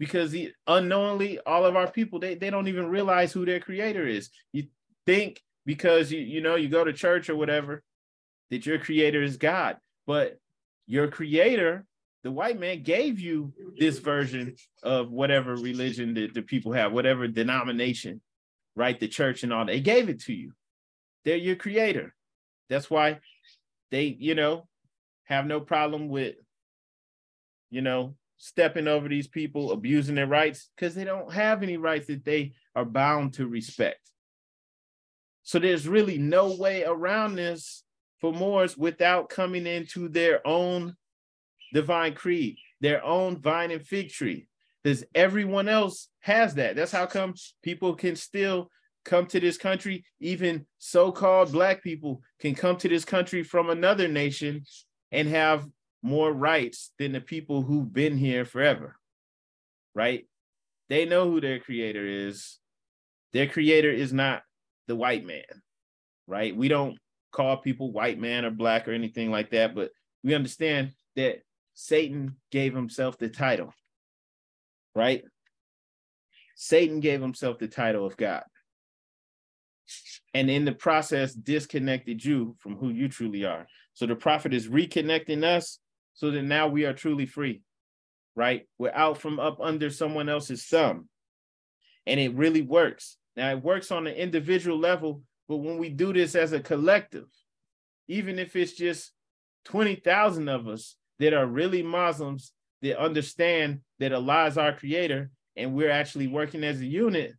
because the, unknowingly all of our people they, they don't even realize who their creator is you think because you you know you go to church or whatever that your creator is god but your creator the white man gave you this version of whatever religion that the people have, whatever denomination, right? The church and all, they gave it to you. They're your creator. That's why they, you know, have no problem with, you know, stepping over these people, abusing their rights, because they don't have any rights that they are bound to respect. So there's really no way around this for Moors without coming into their own divine creed, their own vine and fig tree, because everyone else has that. That's how come people can still come to this country, even so-called black people can come to this country from another nation and have more rights than the people who've been here forever. Right? They know who their creator is. Their creator is not the white man. Right? We don't call people white man or black or anything like that, but we understand that Satan gave himself the title, right? Satan gave himself the title of God. And in the process, disconnected you from who you truly are. So the prophet is reconnecting us so that now we are truly free, right? We're out from up under someone else's thumb. And it really works. Now, it works on an individual level, but when we do this as a collective, even if it's just 20,000 of us, that are really Muslims that understand that Allah is our creator and we're actually working as a unit,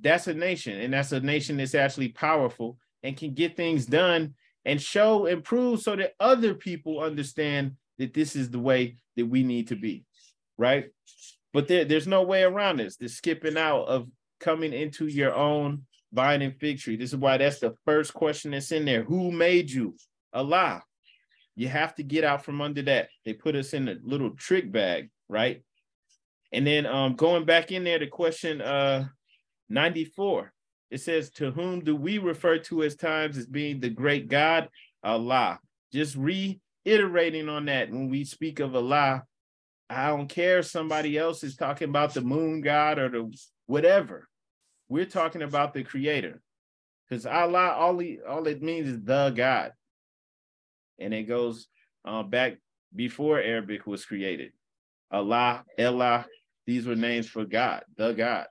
that's a nation. And that's a nation that's actually powerful and can get things done and show and prove so that other people understand that this is the way that we need to be. Right. But there, there's no way around this. The skipping out of coming into your own vine and fig tree. This is why that's the first question that's in there. Who made you? Allah. You have to get out from under that. They put us in a little trick bag, right? And then um, going back in there to question uh, 94, it says, To whom do we refer to as times as being the great God? Allah. Just reiterating on that when we speak of Allah, I don't care if somebody else is talking about the moon god or the whatever. We're talking about the creator. Because Allah, all, he, all it means is the God and it goes uh, back before Arabic was created. Allah, Allah, these were names for God, the God.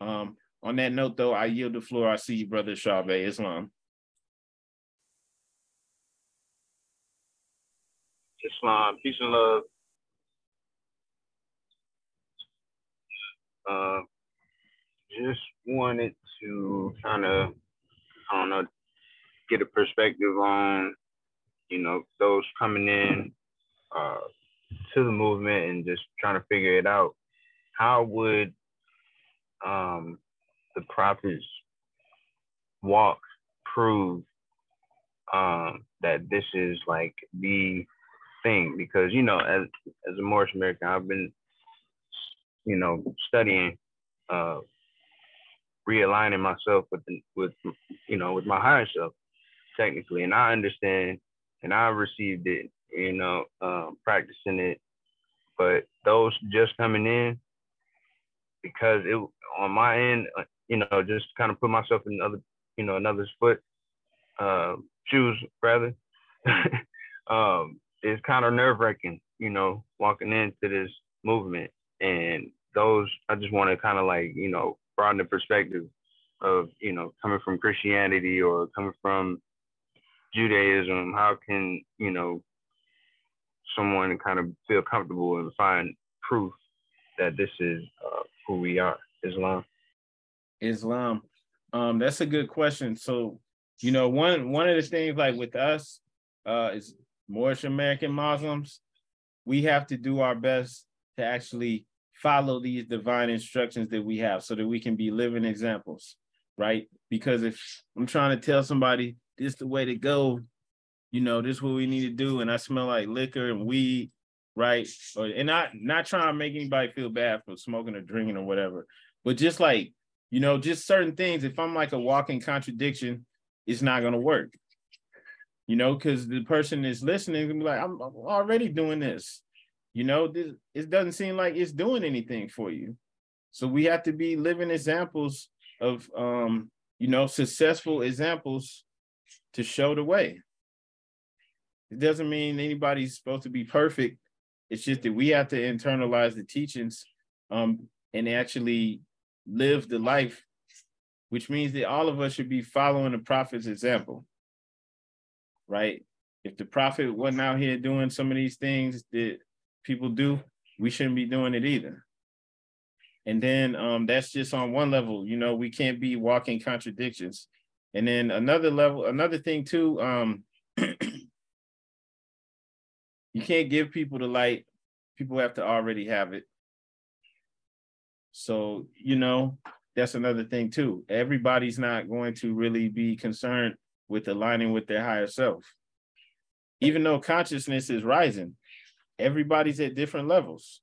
Um, on that note, though, I yield the floor. I see you, brother Shabe Islam. Islam, peace and love. Uh, just wanted to kind of, I don't know, get a perspective on, you know, those coming in uh, to the movement and just trying to figure it out. How would um, the prophets walk prove um, that this is like the thing? Because you know, as as a Moorish American, I've been, you know, studying, uh, realigning myself with the, with you know with my higher self, technically, and I understand and I received it, you know, um, practicing it. But those just coming in, because it on my end, uh, you know, just kind of put myself in other, you know, another's foot, uh, shoes rather. um, it's kind of nerve wracking, you know, walking into this movement. And those, I just want to kind of like, you know, broaden the perspective of, you know, coming from Christianity or coming from Judaism. How can, you know, someone kind of feel comfortable and find proof that this is uh, who we are, Islam? Islam. Um, that's a good question. So, you know, one one of the things like with us, uh, is Moorish American Muslims, we have to do our best to actually follow these divine instructions that we have so that we can be living examples, right? Because if I'm trying to tell somebody this is the way to go, you know, this is what we need to do, and I smell like liquor and weed, right? Or and not not trying to make anybody feel bad for smoking or drinking or whatever, but just like, you know, just certain things. If I'm like a walking contradiction, it's not gonna work. You know, because the person is listening and be like, I'm, I'm already doing this. You know, this it doesn't seem like it's doing anything for you. So we have to be living examples of um, you know, successful examples to show the way. It doesn't mean anybody's supposed to be perfect. It's just that we have to internalize the teachings um, and actually live the life, which means that all of us should be following the prophet's example, right? If the prophet wasn't out here doing some of these things that people do, we shouldn't be doing it either. And then um, that's just on one level, you know, we can't be walking contradictions. And then another level, another thing too, um, you can't give people the light. People have to already have it. So, you know, that's another thing too. Everybody's not going to really be concerned with aligning with their higher self. Even though consciousness is rising, everybody's at different levels.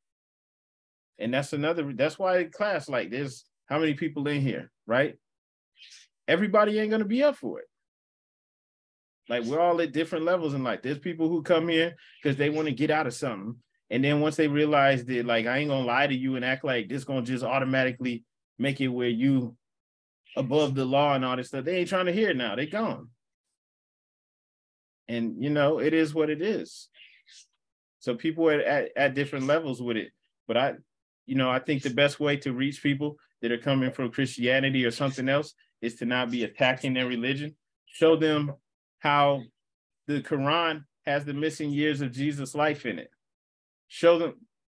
And that's another, that's why class, like there's how many people in here, right? Everybody ain't gonna be up for it. Like we're all at different levels in life. There's people who come here because they want to get out of something. And then once they realize that, like, I ain't gonna lie to you and act like this gonna just automatically make it where you above the law and all this stuff. They ain't trying to hear it now. They gone. And you know, it is what it is. So people are at, at different levels with it. But I, you know, I think the best way to reach people that are coming from Christianity or something else is to not be attacking their religion. Show them how the Quran has the missing years of Jesus' life in it. Show them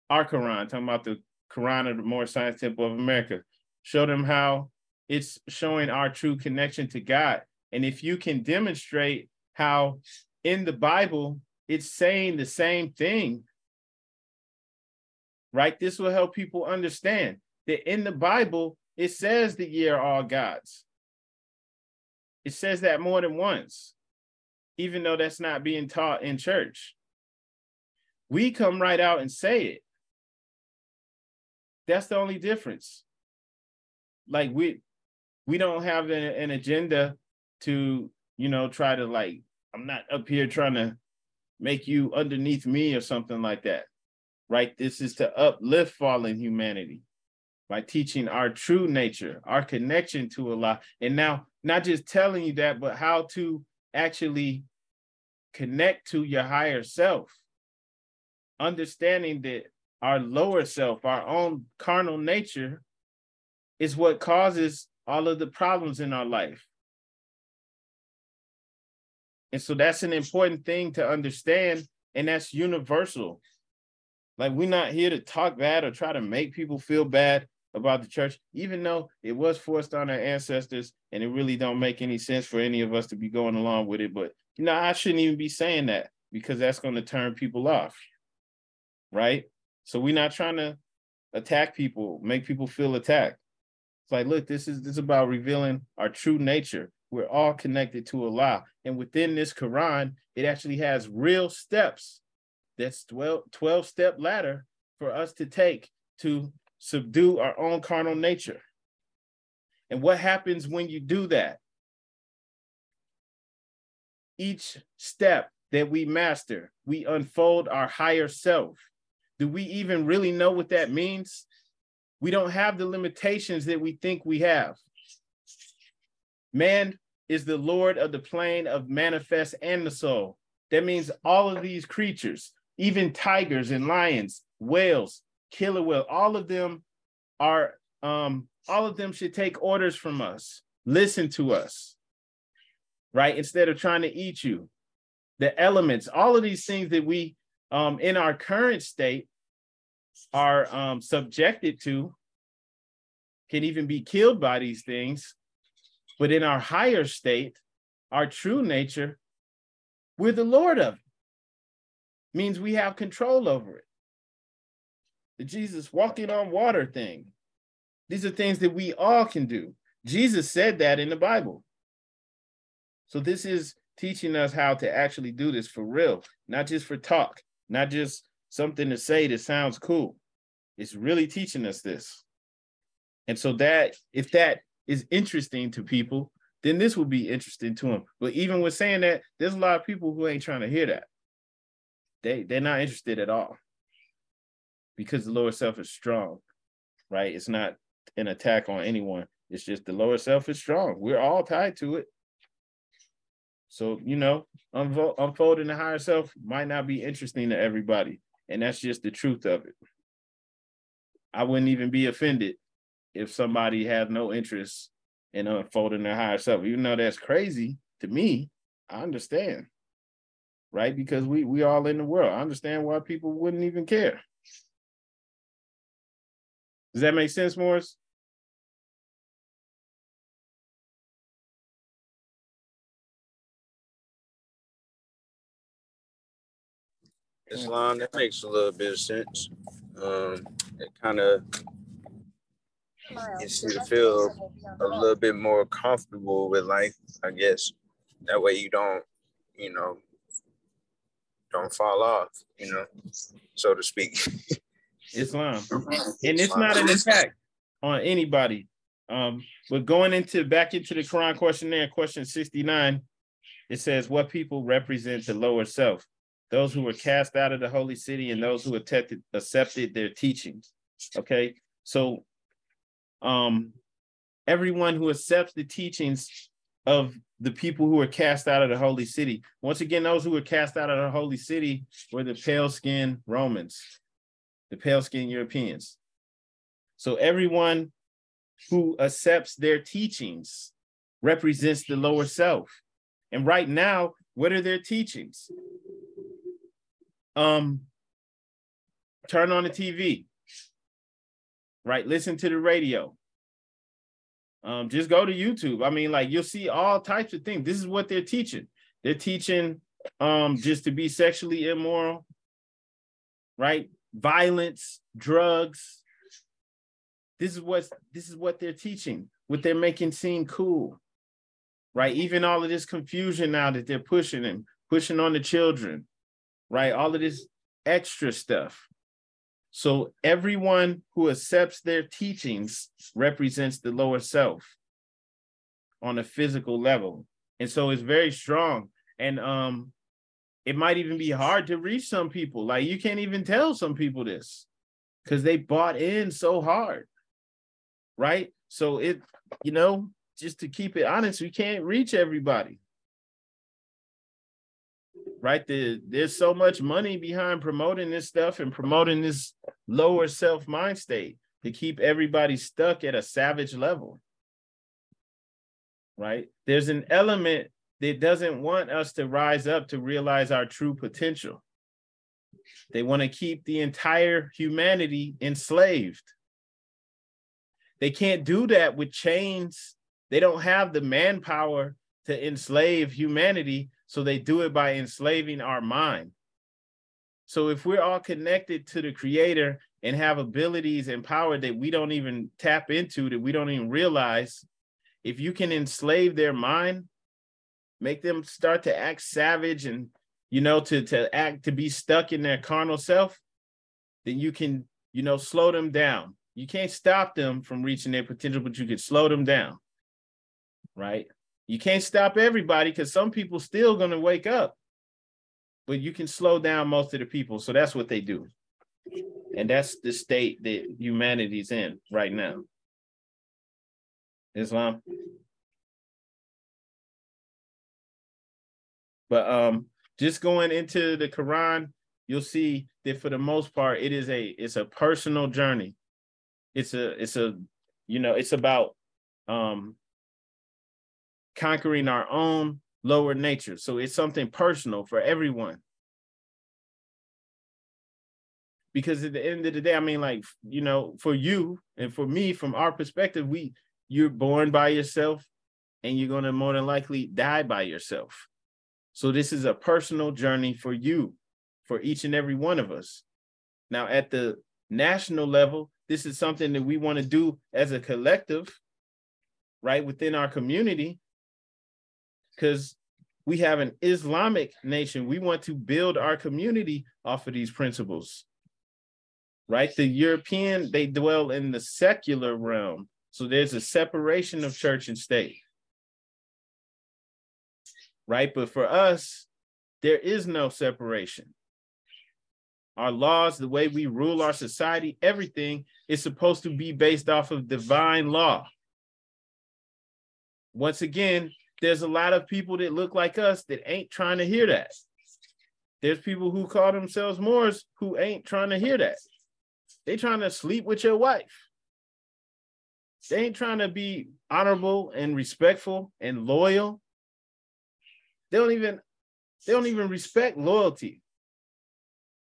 our Quran, talking about the Quran of the Moorish Science Temple of America. Show them how it's showing our true connection to God. And if you can demonstrate how in the Bible it's saying the same thing, right? This will help people understand that in the Bible, it says the year all gods. It says that more than once, even though that's not being taught in church. We come right out and say it. That's the only difference. Like we we don't have an, an agenda to, you know, try to like, I'm not up here trying to make you underneath me or something like that. Right? This is to uplift fallen humanity by teaching our true nature, our connection to Allah. And now, not just telling you that, but how to actually connect to your higher self, understanding that our lower self, our own carnal nature, is what causes all of the problems in our life. And so that's an important thing to understand, and that's universal. Like, we're not here to talk bad or try to make people feel bad about the church, even though it was forced on our ancestors and it really don't make any sense for any of us to be going along with it. But you know, I shouldn't even be saying that because that's going to turn people off. Right. So we're not trying to attack people, make people feel attacked. It's like, look, this is this is about revealing our true nature. We're all connected to Allah. And within this Quran, it actually has real steps. That's 12, 12 step ladder for us to take to subdue our own carnal nature. And what happens when you do that? Each step that we master, we unfold our higher self. Do we even really know what that means? We don't have the limitations that we think we have. Man is the Lord of the plane of manifest and the soul. That means all of these creatures, even tigers and lions, whales, killer whale, all of them are um all of them should take orders from us, listen to us, right? Instead of trying to eat you. The elements, all of these things that we um in our current state are um subjected to can even be killed by these things. But in our higher state, our true nature, we're the Lord of it. Means we have control over it the Jesus walking on water thing. These are things that we all can do. Jesus said that in the Bible. So this is teaching us how to actually do this for real, not just for talk, not just something to say that sounds cool. It's really teaching us this. And so that if that is interesting to people, then this will be interesting to them. But even with saying that, there's a lot of people who ain't trying to hear that. They they're not interested at all because the lower self is strong, right? It's not an attack on anyone. It's just the lower self is strong. We're all tied to it. So, you know, unfo- unfolding the higher self might not be interesting to everybody. And that's just the truth of it. I wouldn't even be offended if somebody has no interest in unfolding their higher self. Even though that's crazy to me, I understand. Right? Because we we all in the world. I understand why people wouldn't even care. Does that make sense, Morris? Islam, that makes a little bit of sense. Um, it kind of gets you to feel a little bit more comfortable with life, I guess. That way you don't, you know, don't fall off, you know, so to speak. Islam. And it's not an attack on anybody. Um, but going into back into the Quran questionnaire, question 69, it says what people represent the lower self, those who were cast out of the holy city and those who accepted, accepted their teachings. Okay, so um everyone who accepts the teachings of the people who were cast out of the holy city. Once again, those who were cast out of the holy city were the pale skinned Romans the pale skinned Europeans. So everyone who accepts their teachings represents the lower self. And right now, what are their teachings? Um, turn on the TV, right? Listen to the radio. Um, just go to YouTube. I mean, like you'll see all types of things. This is what they're teaching. They're teaching um just to be sexually immoral, right? violence, drugs. This is what this is what they're teaching, what they're making seem cool. Right? Even all of this confusion now that they're pushing and pushing on the children, right? All of this extra stuff. So everyone who accepts their teachings represents the lower self on a physical level. And so it's very strong. And um it might even be hard to reach some people. Like you can't even tell some people this because they bought in so hard. Right. So it, you know, just to keep it honest, we can't reach everybody. Right. The, there's so much money behind promoting this stuff and promoting this lower self mind state to keep everybody stuck at a savage level. Right. There's an element that doesn't want us to rise up to realize our true potential. They want to keep the entire humanity enslaved. They can't do that with chains. They don't have the manpower to enslave humanity, so they do it by enslaving our mind. So if we're all connected to the creator and have abilities and power that we don't even tap into, that we don't even realize, if you can enslave their mind, make them start to act savage and you know to to act to be stuck in their carnal self, then you can, you know, slow them down. You can't stop them from reaching their potential, but you can slow them down. Right? You can't stop everybody because some people still gonna wake up, but you can slow down most of the people. So that's what they do. And that's the state that humanity's in right now. Islam. But um just going into the Quran, you'll see that for the most part, it is a it's a personal journey. It's a it's a you know it's about um conquering our own lower nature. So it's something personal for everyone. Because at the end of the day, I mean, like, you know, for you and for me, from our perspective, we you're born by yourself and you're going to more than likely die by yourself. So this is a personal journey for you, for each and every one of us. Now, at the national level, this is something that we want to do as a collective, right, within our community, because we have an Islamic nation. We want to build our community off of these principles, right? The European, they dwell in the secular realm. So there's a separation of church and state right? But for us, there is no separation. Our laws, the way we rule our society, everything is supposed to be based off of divine law. Once again, there's a lot of people that look like us that ain't trying to hear that. There's people who call themselves Moors who ain't trying to hear that. They trying to sleep with your wife. They ain't trying to be honorable and respectful and loyal they don't even they don't even respect loyalty.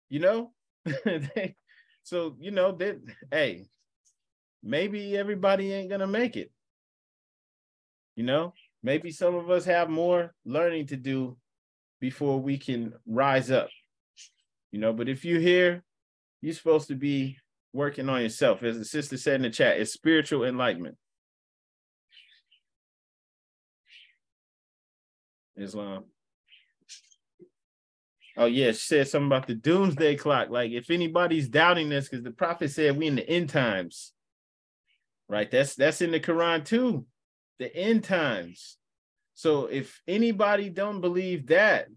You know? they, so you know that hey, maybe everybody ain't gonna make it. You know, maybe some of us have more learning to do before we can rise up. You know, but if you're here, you're supposed to be working on yourself. As the sister said in the chat, it's spiritual enlightenment. Islam. Oh yeah, she said something about the doomsday clock. Like if anybody's doubting this, because the prophet said we in the end times. Right? That's that's in the Quran too. The end times. So if anybody don't believe that,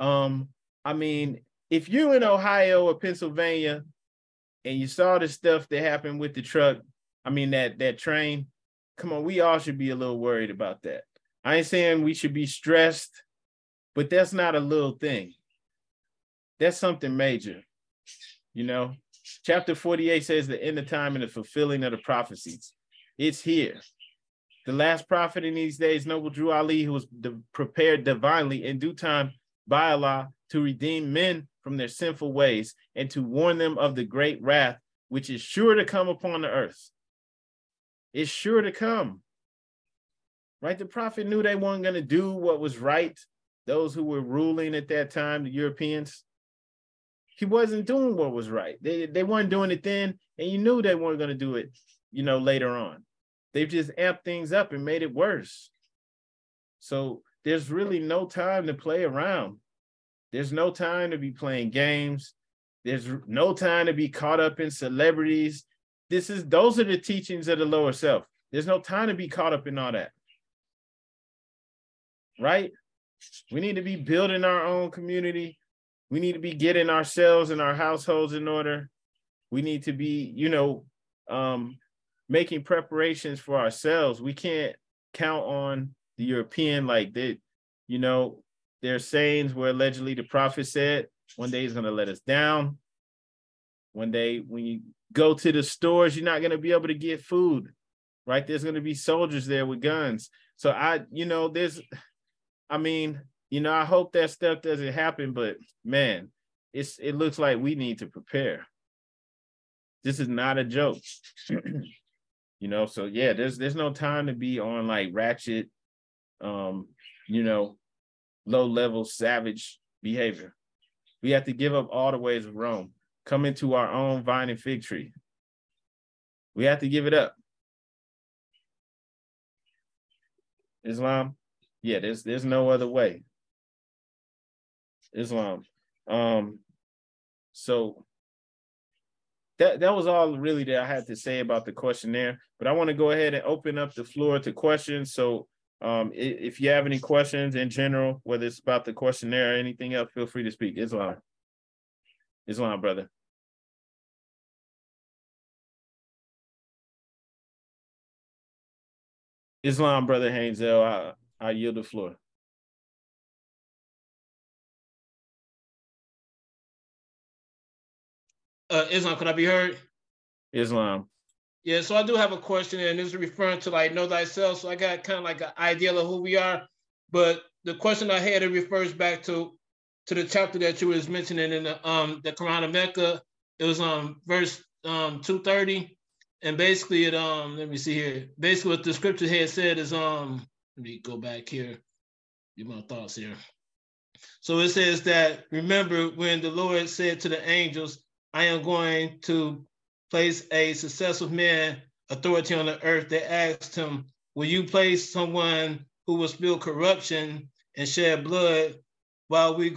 um, I mean, if you in Ohio or Pennsylvania and you saw the stuff that happened with the truck, I mean that that train, come on, we all should be a little worried about that. I ain't saying we should be stressed, but that's not a little thing. That's something major. You know, chapter 48 says the end of time and the fulfilling of the prophecies. It's here. The last prophet in these days, Noble Drew Ali, who was prepared divinely in due time by Allah to redeem men from their sinful ways and to warn them of the great wrath which is sure to come upon the earth. It's sure to come right? The prophet knew they weren't going to do what was right. Those who were ruling at that time, the Europeans, he wasn't doing what was right. They, they weren't doing it then, and you knew they weren't going to do it, you know, later on. They've just amped things up and made it worse. So there's really no time to play around. There's no time to be playing games. There's no time to be caught up in celebrities. This is those are the teachings of the lower self. There's no time to be caught up in all that right? We need to be building our own community. We need to be getting ourselves and our households in order. We need to be, you know, um, making preparations for ourselves. We can't count on the European like that. You know, there's sayings where allegedly the prophet said one day he's going to let us down. One day when you go to the stores, you're not going to be able to get food, right? There's going to be soldiers there with guns. So I, you know, there's I mean, you know, I hope that stuff doesn't happen, but man, it's it looks like we need to prepare. This is not a joke. You know, so yeah, there's there's no time to be on like ratchet, um, you know, low level savage behavior. We have to give up all the ways of Rome, come into our own vine and fig tree. We have to give it up. Islam, yeah, there's there's no other way. Islam. Um, so that that was all really that I had to say about the questionnaire. But I want to go ahead and open up the floor to questions. So um, if you have any questions in general, whether it's about the questionnaire or anything else, feel free to speak. Islam. Islam, brother. Islam, brother Hainzel, I, I yield the floor. Uh, Islam, can I be heard? Islam. Yeah, so I do have a question, and this is referring to like know thyself. So I got kind of like an idea of who we are, but the question I had it refers back to to the chapter that you was mentioning in the um the Quran of Mecca. It was um verse um 230. And basically it um let me see here. Basically what the scripture had said is um let me go back here. Get my thoughts here. So it says that remember when the Lord said to the angels, I am going to place a successful man authority on the earth. They asked him, Will you place someone who will spill corruption and shed blood while we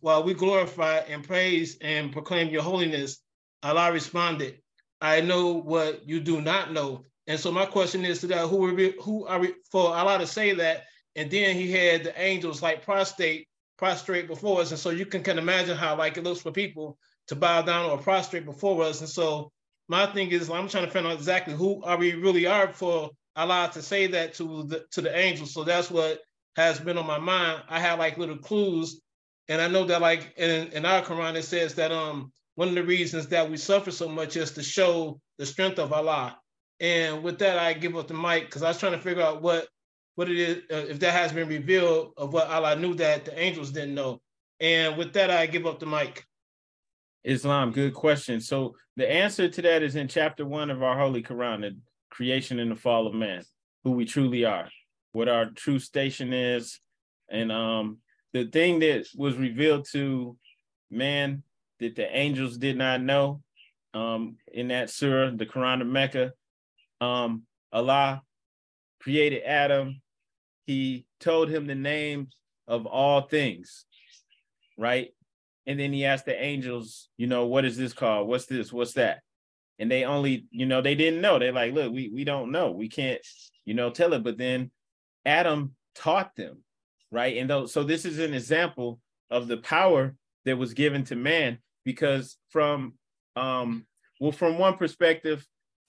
while we glorify and praise and proclaim your holiness? Allah responded, I know what you do not know. And so my question is to that: Who are we, who are we, for Allah to say that? And then He had the angels like prostrate prostrate before us, and so you can can imagine how like it looks for people to bow down or prostrate before us. And so my thing is, I'm trying to find out exactly who are we really are for Allah to say that to the to the angels. So that's what has been on my mind. I have like little clues, and I know that like in, in our Quran it says that um one of the reasons that we suffer so much is to show the strength of Allah. And with that, I give up the mic because I was trying to figure out what what it is uh, if that has been revealed of what Allah knew that the angels didn't know. And with that, I give up the mic. Islam, good question. So the answer to that is in chapter one of our Holy Quran, the creation and the fall of man, who we truly are, what our true station is. And um, the thing that was revealed to man that the angels did not know um, in that surah, the Quran of Mecca, um, Allah created Adam. He told him the names of all things, right? And then he asked the angels, you know, what is this called? What's this? What's that? And they only, you know, they didn't know. They're like, look, we we don't know. We can't, you know, tell it. But then Adam taught them, right? And those, so this is an example of the power that was given to man because from um well, from one perspective,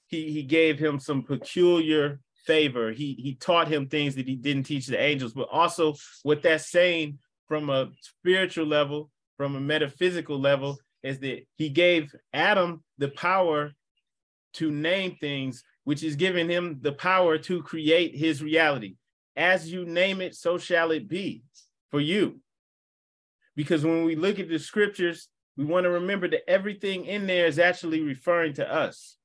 he he gave him some peculiar favor. He he taught him things that he didn't teach the angels, but also what that's saying from a spiritual level from a metaphysical level is that he gave Adam the power to name things, which is giving him the power to create his reality. As you name it, so shall it be for you. Because when we look at the scriptures, we want to remember that everything in there is actually referring to us.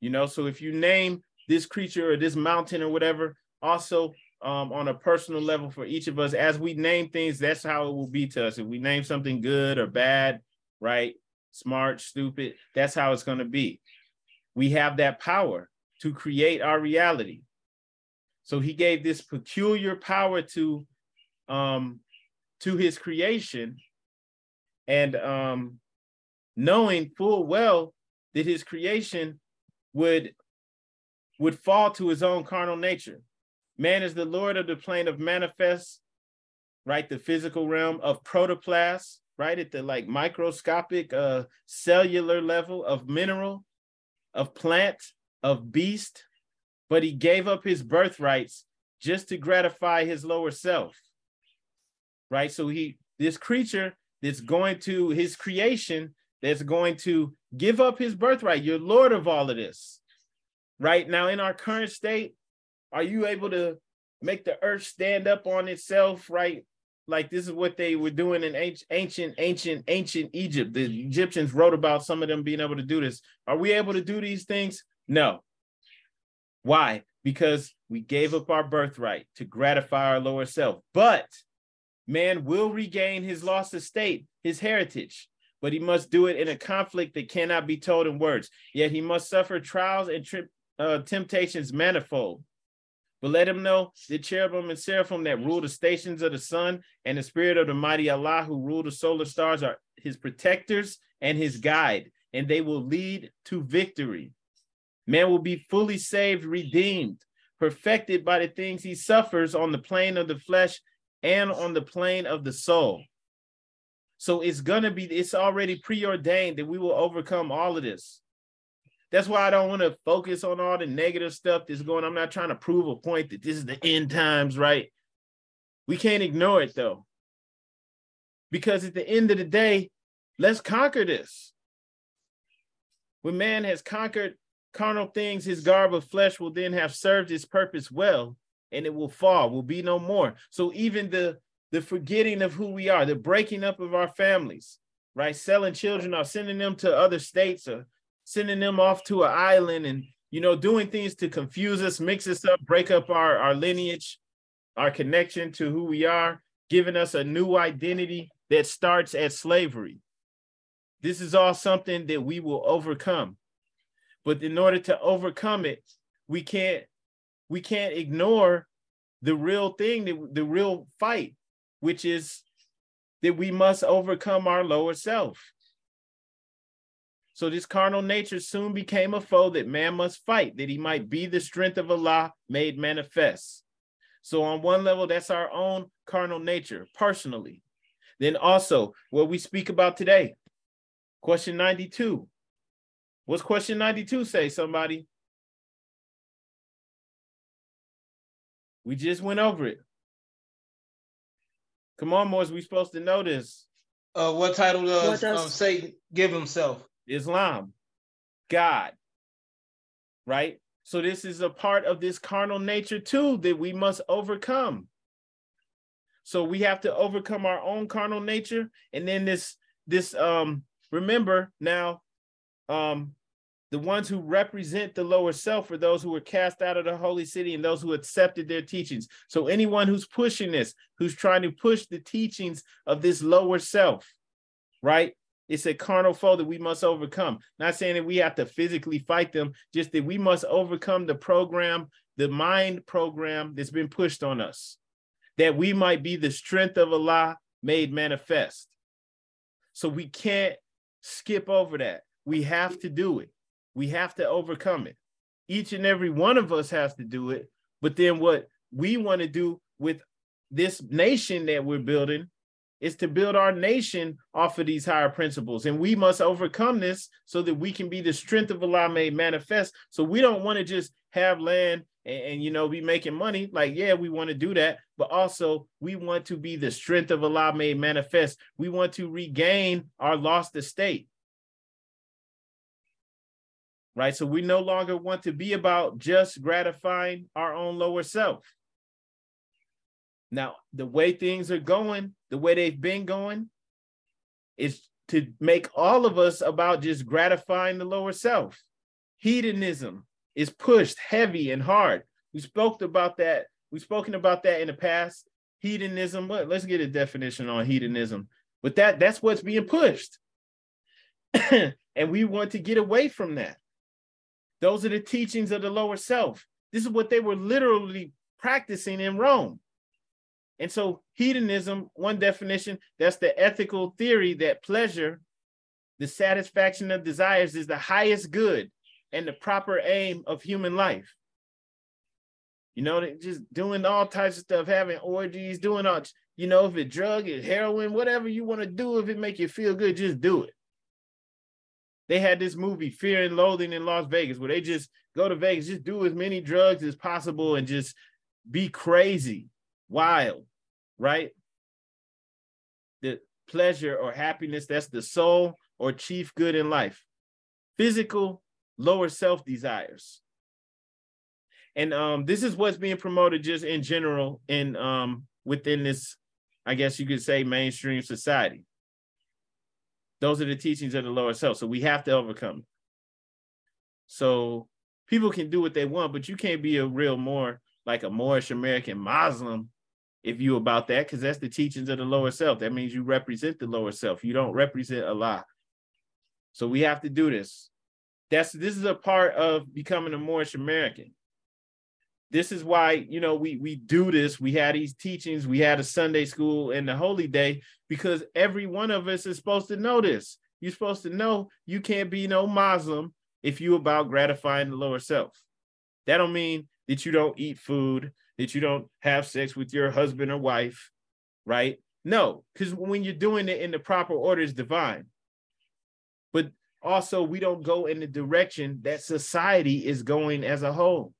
You know, so if you name this creature or this mountain or whatever, also um, on a personal level for each of us. As we name things, that's how it will be to us. If we name something good or bad, right, smart, stupid, that's how it's going to be. We have that power to create our reality. So he gave this peculiar power to um, to his creation, and um, knowing full well that his creation would would fall to his own carnal nature Man is the Lord of the plane of manifest, right? The physical realm of protoplast, right? At the like microscopic uh cellular level of mineral, of plant, of beast, but he gave up his birthrights just to gratify his lower self. Right? So he this creature that's going to his creation that's going to give up his birthright. You're Lord of all of this. Right now, in our current state, are you able to make the earth stand up on itself, right? Like this is what they were doing in ancient, ancient, ancient Egypt. The Egyptians wrote about some of them being able to do this. Are we able to do these things? No. Why? Because we gave up our birthright to gratify our lower self. But man will regain his lost estate, his heritage, but he must do it in a conflict that cannot be told in words. Yet he must suffer trials and tri- uh, temptations manifold. But let him know the cherubim and seraphim that rule the stations of the sun and the spirit of the mighty Allah who rule the solar stars are his protectors and his guide, and they will lead to victory. Man will be fully saved, redeemed, perfected by the things he suffers on the plane of the flesh and on the plane of the soul. So it's gonna be, it's already preordained that we will overcome all of this. That's why I don't want to focus on all the negative stuff that's going. I'm not trying to prove a point that this is the end times, right? We can't ignore it though. Because at the end of the day, let's conquer this. When man has conquered carnal things, his garb of flesh will then have served his purpose well, and it will fall, will be no more. So even the the forgetting of who we are, the breaking up of our families, right? Selling children or sending them to other states or sending them off to an island and you know doing things to confuse us, mix us up, break up our, our lineage, our connection to who we are, giving us a new identity that starts at slavery. This is all something that we will overcome. But in order to overcome it, we can't we can't ignore the real thing, the, the real fight, which is that we must overcome our lower self. So this carnal nature soon became a foe that man must fight, that he might be the strength of Allah made manifest. So on one level, that's our own carnal nature personally. Then also what we speak about today, question 92. What's question 92 say, somebody? We just went over it. Come on, Moors, we supposed to know this. Uh, what title does, What does- um, Satan give himself? Islam, God, right? So this is a part of this carnal nature too that we must overcome. So we have to overcome our own carnal nature, and then this this um remember now um the ones who represent the lower self are those who were cast out of the holy city and those who accepted their teachings. So anyone who's pushing this, who's trying to push the teachings of this lower self, right? It's a carnal foe that we must overcome. Not saying that we have to physically fight them, just that we must overcome the program, the mind program that's been pushed on us, that we might be the strength of Allah made manifest. So we can't skip over that. We have to do it. We have to overcome it. Each and every one of us has to do it. But then what we want to do with this nation that we're building is to build our nation off of these higher principles. And we must overcome this so that we can be the strength of Allah made manifest. So we don't want to just have land and, and, you know be making money. Like, yeah, we want to do that, but also we want to be the strength of Allah made manifest. We want to regain our lost estate. Right. So we no longer want to be about just gratifying our own lower self. Now, the way things are going, the way they've been going, is to make all of us about just gratifying the lower self. Hedonism is pushed heavy and hard. We spoke about that. We've spoken about that in the past. Hedonism. What? Let's get a definition on hedonism. But that that's what's being pushed, and we want to get away from that. Those are the teachings of the lower self. This is what they were literally practicing in Rome. And so, hedonism, one definition, that's the ethical theory that pleasure, the satisfaction of desires, is the highest good and the proper aim of human life. You know, just doing all types of stuff, having orgies, doing all, you know, if it drug, it heroin, whatever you want to do, if it make you feel good, just do it. They had this movie, Fear and Loathing in Las Vegas, where they just go to Vegas, just do as many drugs as possible and just be crazy wild, right? The pleasure or happiness, that's the soul or chief good in life. Physical, lower self desires. And um, this is what's being promoted just in general in um, within this, I guess you could say, mainstream society. Those are the teachings of the lower self. So we have to overcome. So people can do what they want, but you can't be a real Moor like a Moorish American Muslim if you about that, because that's the teachings of the lower self. That means you represent the lower self. You don't represent Allah. So we have to do this. That's this is a part of becoming a Moorish American. This is why you know we we do this. We had these teachings. We had a Sunday school and the Holy Day because every one of us is supposed to know this. You're supposed to know you can't be no Muslim if you about gratifying the lower self. That don't mean that you don't eat food, that you don't have sex with your husband or wife, right? No, because when you're doing it in the proper order, is divine. But also, we don't go in the direction that society is going as a whole.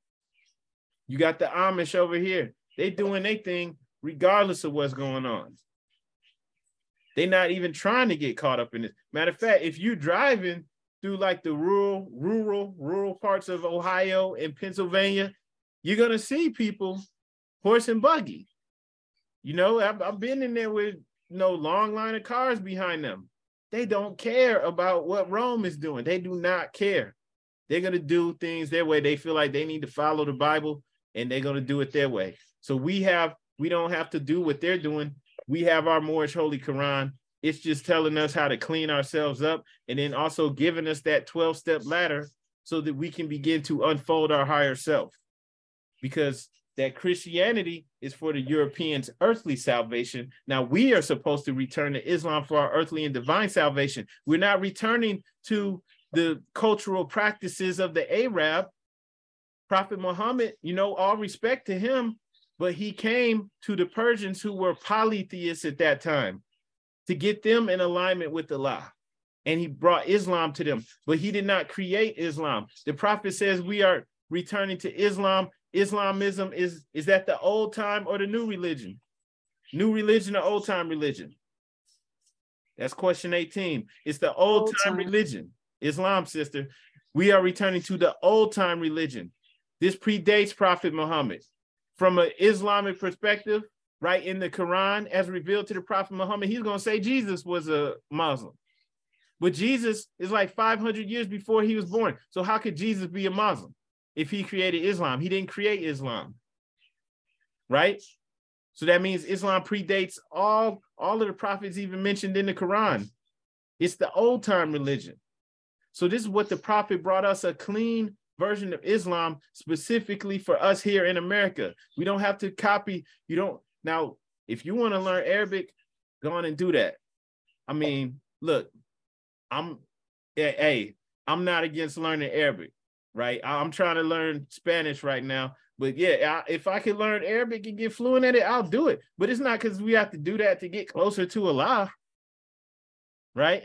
You got the Amish over here. They doing their thing regardless of what's going on. They're not even trying to get caught up in this. Matter of fact, if you're driving through like the rural, rural, rural parts of Ohio and Pennsylvania, you're gonna see people horse and buggy. You know, I've, I've been in there with you know long line of cars behind them. They don't care about what Rome is doing. They do not care. They're gonna do things their way. They feel like they need to follow the Bible, and they're gonna do it their way. So we have we don't have to do what they're doing. We have our Moorish Holy Quran. It's just telling us how to clean ourselves up, and then also giving us that 12 step ladder so that we can begin to unfold our higher self. Because that Christianity is for the Europeans' earthly salvation. Now we are supposed to return to Islam for our earthly and divine salvation. We're not returning to the cultural practices of the Arab. Prophet Muhammad, you know, all respect to him, but he came to the Persians who were polytheists at that time to get them in alignment with the Allah. And he brought Islam to them, but he did not create Islam. The prophet says we are returning to Islam Islamism is is that the old time or the new religion? New religion or old time religion? That's question 18. It's the old, old time, time religion. Islam, sister. We are returning to the old time religion. This predates Prophet Muhammad. From an Islamic perspective, right in the Quran, as revealed to the Prophet Muhammad, he's going to say Jesus was a Muslim. But Jesus is like 500 years before he was born. So how could Jesus be a Muslim? If he created Islam. He didn't create Islam, right? So that means Islam predates all, all of the prophets even mentioned in the Quran. It's the old time religion. So this is what the prophet brought us a clean version of Islam specifically for us here in America. We don't have to copy. You don't now. If you want to learn Arabic, go on and do that. I mean, look, I'm hey, I'm not against learning Arabic right? I'm trying to learn Spanish right now. But yeah, I, if I can learn Arabic and get fluent at it, I'll do it. But it's not because we have to do that to get closer to Allah, right?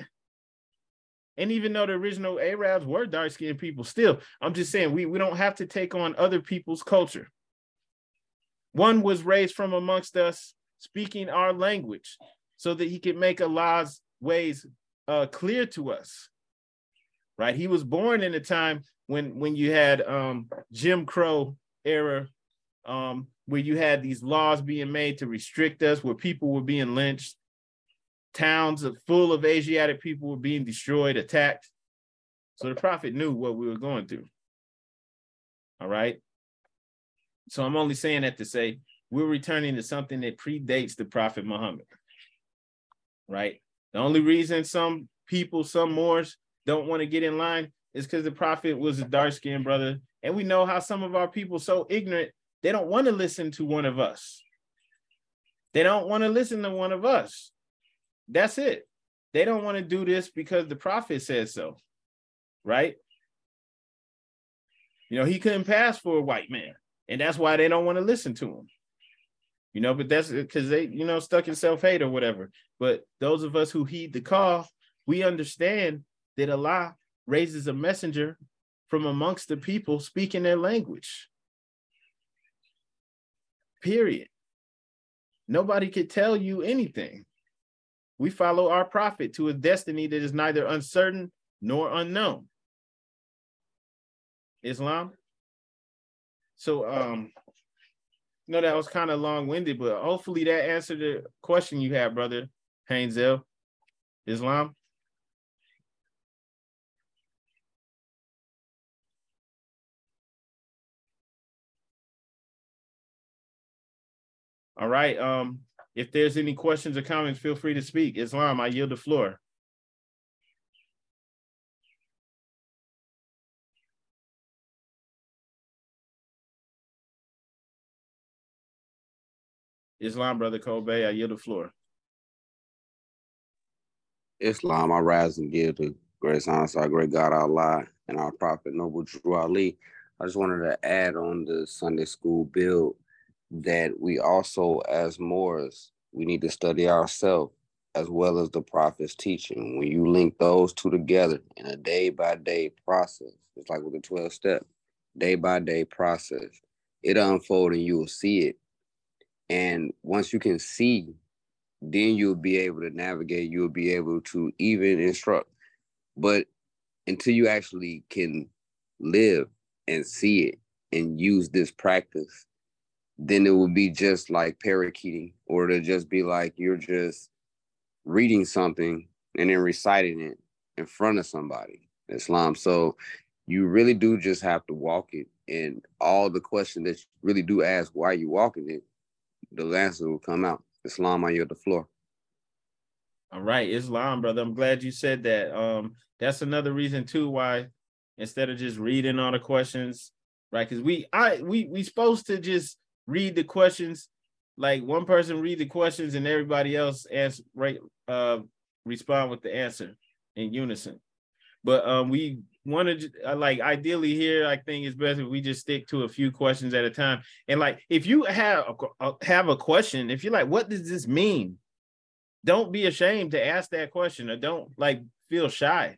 And even though the original Arabs were dark skinned people, still, I'm just saying we, we don't have to take on other people's culture. One was raised from amongst us speaking our language so that he could make Allah's ways uh, clear to us, right? He was born in a time when when you had um, Jim Crow era, um, where you had these laws being made to restrict us, where people were being lynched, towns full of Asiatic people were being destroyed, attacked. So the prophet knew what we were going through. All right. So I'm only saying that to say we're returning to something that predates the prophet Muhammad. Right. The only reason some people, some Moors, don't want to get in line is because the prophet was a dark skinned brother. And we know how some of our people so ignorant, they don't want to listen to one of us. They don't want to listen to one of us. That's it. They don't want to do this because the prophet said so. Right? You know, he couldn't pass for a white man. And that's why they don't want to listen to him. You know, but that's because they, you know, stuck in self-hate or whatever. But those of us who heed the call, we understand that Allah raises a messenger from amongst the people speaking their language. Period. Nobody could tell you anything. We follow our prophet to a destiny that is neither uncertain nor unknown. Islam. So um know that was kind of long-winded, but hopefully that answered the question you had, brother Hainzel. Islam. All right. Um, if there's any questions or comments, feel free to speak. Islam, I yield the floor. Islam, brother Kobe, I yield the floor. Islam, I rise and give the grace honor our great God Allah and our prophet Noble Drew Ali. I just wanted to add on the Sunday school build that we also, as Moors, we need to study ourselves as well as the prophet's teaching. When you link those two together in a day by day process, it's like with the 12 step, day by day process, it'll unfold and you will see it. And once you can see then you'll be able to navigate, you'll be able to even instruct. But until you actually can live and see it and use this practice, then it will be just like parakeeting, or to just be like you're just reading something and then reciting it in front of somebody. Islam. So you really do just have to walk it. And all the questions that you really do ask why you walking it, the answer will come out. Islam, I yield the floor. All right, Islam, brother. I'm glad you said that. Um, that's another reason too why instead of just reading all the questions, right? Because we I we we supposed to just read the questions, like one person read the questions and everybody else answer right uh respond with the answer in unison. But um we wanted uh, like ideally here, I think it's best if we just stick to a few questions at a time. And like if you have a, have a question, if you're like, what does this mean? Don't be ashamed to ask that question or don't like feel shy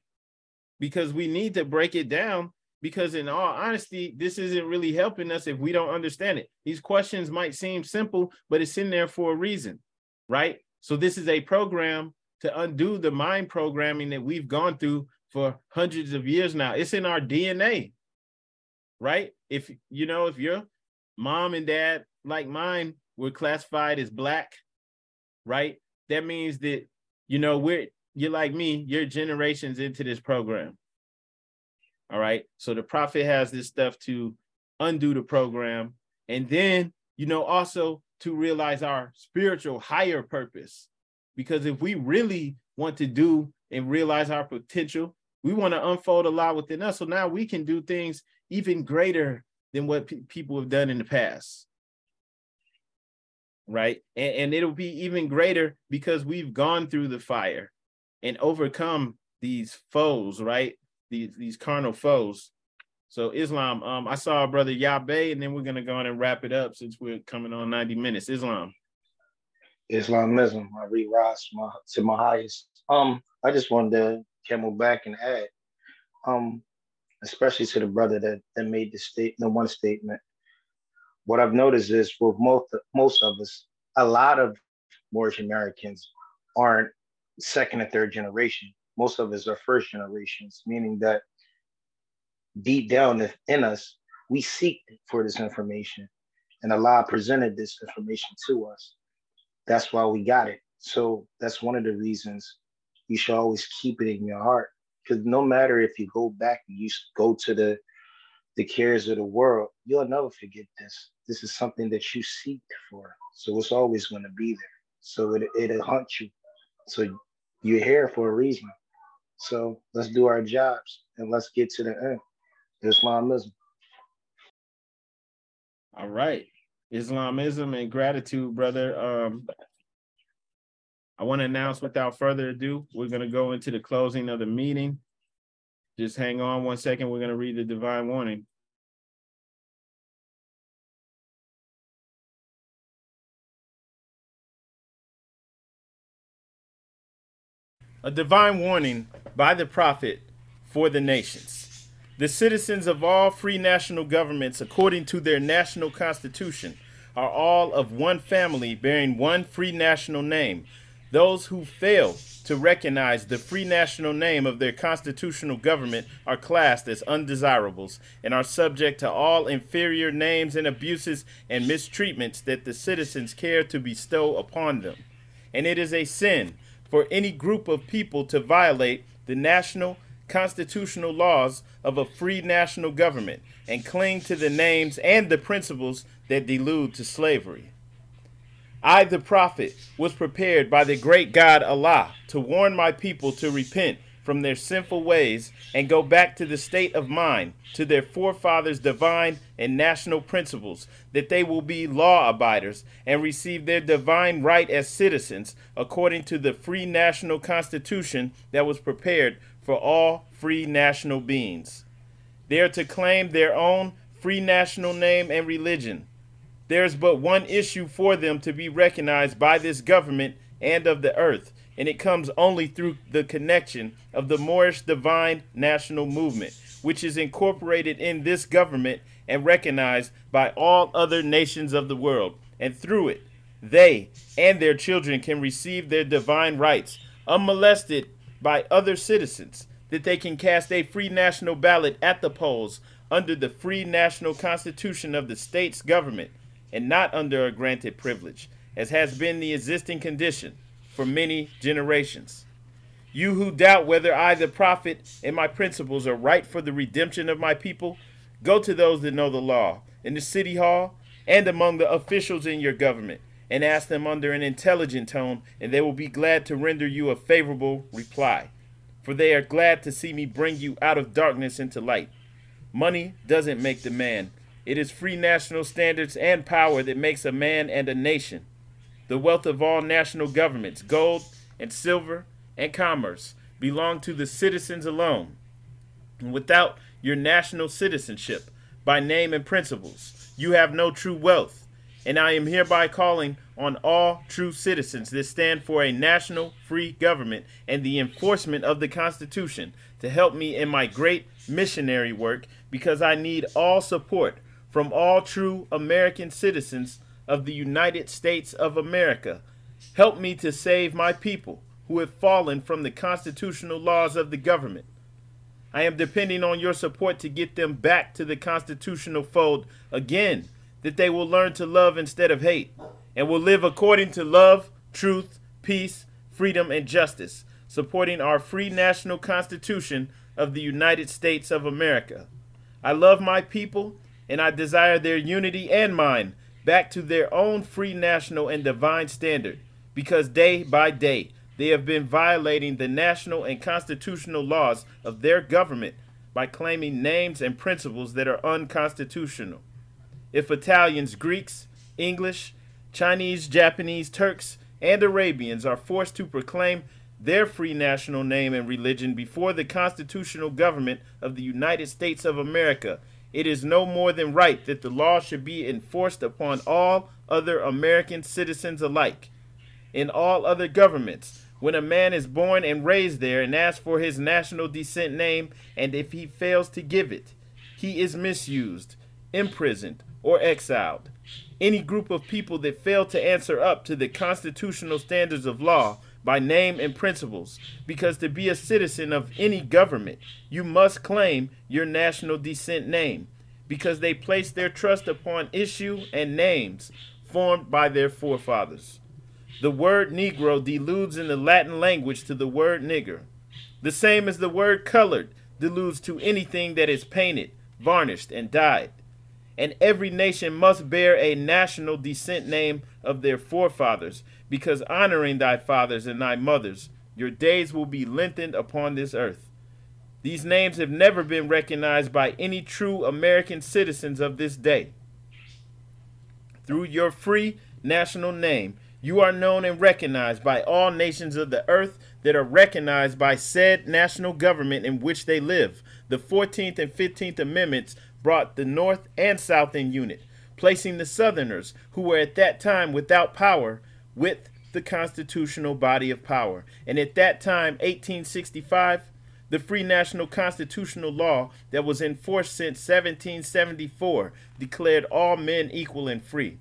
because we need to break it down because in all honesty this isn't really helping us if we don't understand it. These questions might seem simple but it's in there for a reason right? So this is a program to undo the mind programming that we've gone through for hundreds of years now. It's in our dna right? If you know if your mom and dad like mine were classified as black right? That means that you know we're you're like me you're generations into this program all right? So the prophet has this stuff to undo the program. And then you know also to realize our spiritual higher purpose. Because if we really want to do and realize our potential we want to unfold a lot within us. So now we can do things even greater than what pe- people have done in the past. Right? And, and it'll be even greater because we've gone through the fire and overcome these foes, right? These these carnal foes. So Islam, um, I saw our brother Yabe, and then we're gonna go on and wrap it up since we're coming on 90 minutes. Islam. Islamism, I read rise my, to my highest. Um, I just wanted to camel back and add, um, especially to the brother that, that made the state the one statement what I've noticed is with most most of us, a lot of Moorish Americans aren't second or third generation. Most of us are first generations, meaning that deep down in us, we seek for this information. And Allah presented this information to us. That's why we got it. So that's one of the reasons you should always keep it in your heart. Because no matter if you go back and you go to the the cares of the world, you'll never forget this. This is something that you seek for. So it's always going to be there. So it, it'll hunt you. So you're here for a reason. So let's do our jobs and let's get to the end. Islamism. All right. Islamism and gratitude, brother. Um, I want to announce without further ado, we're going to go into the closing of the meeting. Just hang on one second. We're going to read the divine warning. A divine warning by the prophet for the nations. The citizens of all free national governments, according to their national constitution, are all of one family bearing one free national name. Those who fail to recognize the free national name of their constitutional government are classed as undesirables and are subject to all inferior names and abuses and mistreatments that the citizens care to bestow upon them. And it is a sin for any group of people to violate the national constitutional laws of a free national government and cling to the names and the principles that delude to slavery. I, the prophet, was prepared by the great God Allah to warn my people to repent from their sinful ways and go back to the state of mind, to their forefathers' divine and national principles, that they will be law abiders and receive their divine right as citizens according to the free national constitution that was prepared for all free national beings. They are to claim their own free national name and religion. There is but one issue for them to be recognized by this government and of the earth and it comes only through the connection of the Moorish Divine National Movement, which is incorporated in this government and recognized by all other nations of the world. And through it, they and their children can receive their divine rights unmolested by other citizens, that they can cast a free national ballot at the polls under the free national constitution of the state's government and not under a granted privilege, as has been the existing condition for many generations. You who doubt whether I, the prophet, and my principles are right for the redemption of my people, go to those that know the law in the city hall and among the officials in your government and ask them under an intelligent tone, and they will be glad to render you a favorable reply. For they are glad to see me bring you out of darkness into light. Money doesn't make the man. It is free national standards and power that makes a man and a nation the wealth of all national governments, gold and silver and commerce, belong to the citizens alone. Without your national citizenship, by name and principles, you have no true wealth. And I am hereby calling on all true citizens that stand for a national free government and the enforcement of the Constitution to help me in my great missionary work because I need all support from all true American citizens of the United States of America. Help me to save my people who have fallen from the constitutional laws of the government. I am depending on your support to get them back to the constitutional fold again, that they will learn to love instead of hate, and will live according to love, truth, peace, freedom, and justice, supporting our free national constitution of the United States of America. I love my people, and I desire their unity and mine back to their own free national and divine standard because day by day they have been violating the national and constitutional laws of their government by claiming names and principles that are unconstitutional. If Italians, Greeks, English, Chinese, Japanese, Turks, and Arabians are forced to proclaim their free national name and religion before the constitutional government of the United States of America it is no more than right that the law should be enforced upon all other American citizens alike. In all other governments, when a man is born and raised there and asks for his national descent name, and if he fails to give it, he is misused, imprisoned, or exiled. Any group of people that fail to answer up to the constitutional standards of law by name and principles, because to be a citizen of any government, you must claim your national descent name, because they place their trust upon issue and names formed by their forefathers. The word Negro deludes in the Latin language to the word nigger, the same as the word colored deludes to anything that is painted, varnished, and dyed. And every nation must bear a national descent name of their forefathers, because honoring thy fathers and thy mothers, your days will be lengthened upon this earth. These names have never been recognized by any true American citizens of this day. Through your free national name, you are known and recognized by all nations of the earth that are recognized by said national government in which they live. The 14th and 15th Amendments brought the North and South in unit, placing the Southerners, who were at that time without power, with the constitutional body of power. And at that time, 1865, the free national constitutional law that was in force since 1774 declared all men equal and free.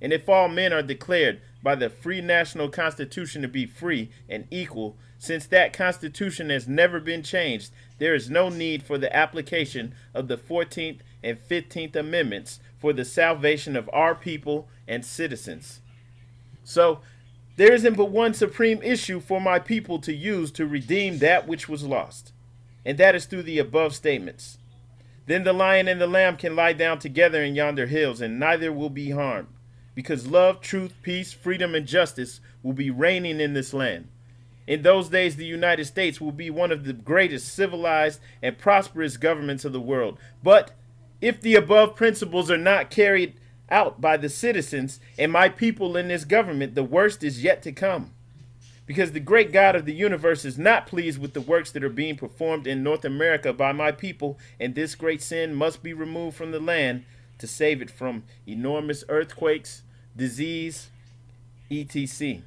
And if all men are declared by the free national constitution to be free and equal, since that constitution has never been changed, there is no need for the application of the 14th and 15th Amendments for the salvation of our people and citizens. So there isn't but one supreme issue for my people to use to redeem that which was lost, and that is through the above statements. Then the lion and the lamb can lie down together in yonder hills, and neither will be harmed. because love, truth, peace, freedom, and justice will be reigning in this land. In those days, the United States will be one of the greatest civilized and prosperous governments of the world. But if the above principles are not carried out by the citizens and my people in this government, the worst is yet to come. Because the great God of the universe is not pleased with the works that are being performed in North America by my people, and this great sin must be removed from the land to save it from enormous earthquakes, disease, etc.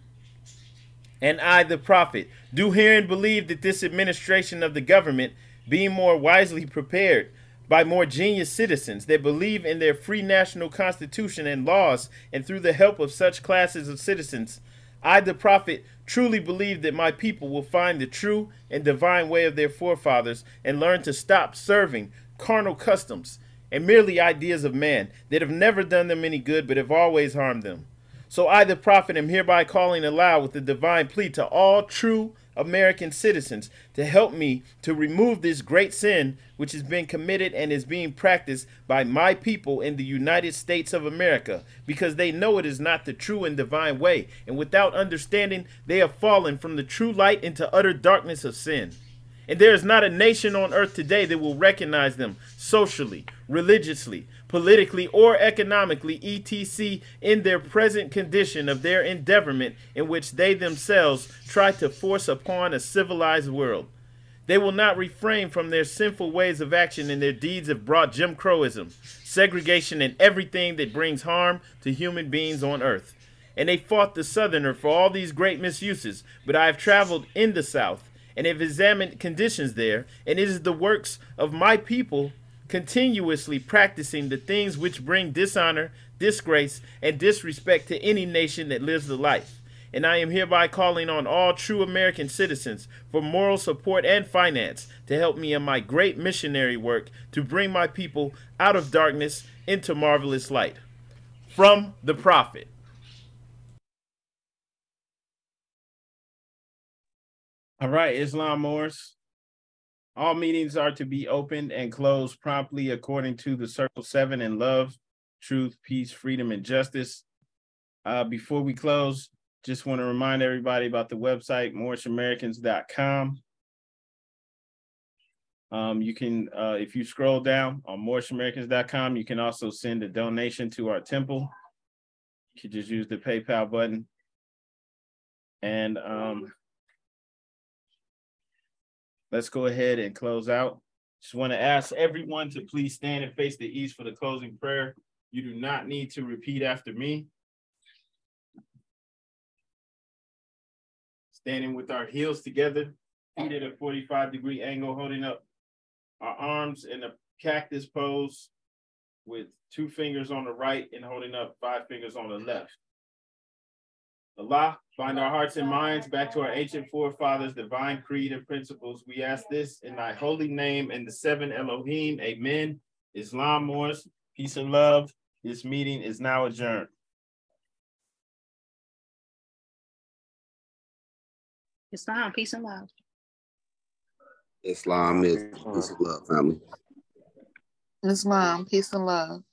And I, the prophet, do hear and believe that this administration of the government, being more wisely prepared by more genius citizens that believe in their free national constitution and laws, and through the help of such classes of citizens, I, the prophet, truly believe that my people will find the true and divine way of their forefathers and learn to stop serving carnal customs and merely ideas of man that have never done them any good but have always harmed them. So I, the prophet, am hereby calling aloud with the divine plea to all true American citizens to help me to remove this great sin which has been committed and is being practiced by my people in the United States of America because they know it is not the true and divine way, and without understanding, they have fallen from the true light into utter darkness of sin. And there is not a nation on earth today that will recognize them socially, religiously, politically, or economically, etc., in their present condition of their endeavorment in which they themselves try to force upon a civilized world. They will not refrain from their sinful ways of action, and their deeds have brought Jim Crowism, segregation, and everything that brings harm to human beings on earth. And they fought the Southerner for all these great misuses, but I have traveled in the South and have examined conditions there, and it is the works of my people continuously practicing the things which bring dishonor, disgrace, and disrespect to any nation that lives the life. And I am hereby calling on all true American citizens for moral support and finance to help me in my great missionary work to bring my people out of darkness into marvelous light. From the prophet. All right, Islam Moors. All meetings are to be opened and closed promptly according to the Circle 7 in love, truth, peace, freedom, and justice. Uh, before we close, just want to remind everybody about the website, moorishamericans.com. Um, you can, uh, if you scroll down on moorishamericans.com, you can also send a donation to our temple. You can just use the PayPal button. And um, let's go ahead and close out. Just want to ask everyone to please stand and face the east for the closing prayer. You do not need to repeat after me. Standing with our heels together, feet at a 45 degree angle, holding up our arms in a cactus pose with two fingers on the right and holding up five fingers on the left. Allah, bind our hearts and minds back to our ancient forefathers' divine creed and principles. We ask this in thy holy name and the seven Elohim. Amen. Islam Moors, peace and love. This meeting is now adjourned. Islam, peace and love. Islam is peace and love, family. Islam, peace and love.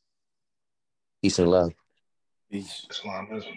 Peace and love. Peace. Islamism.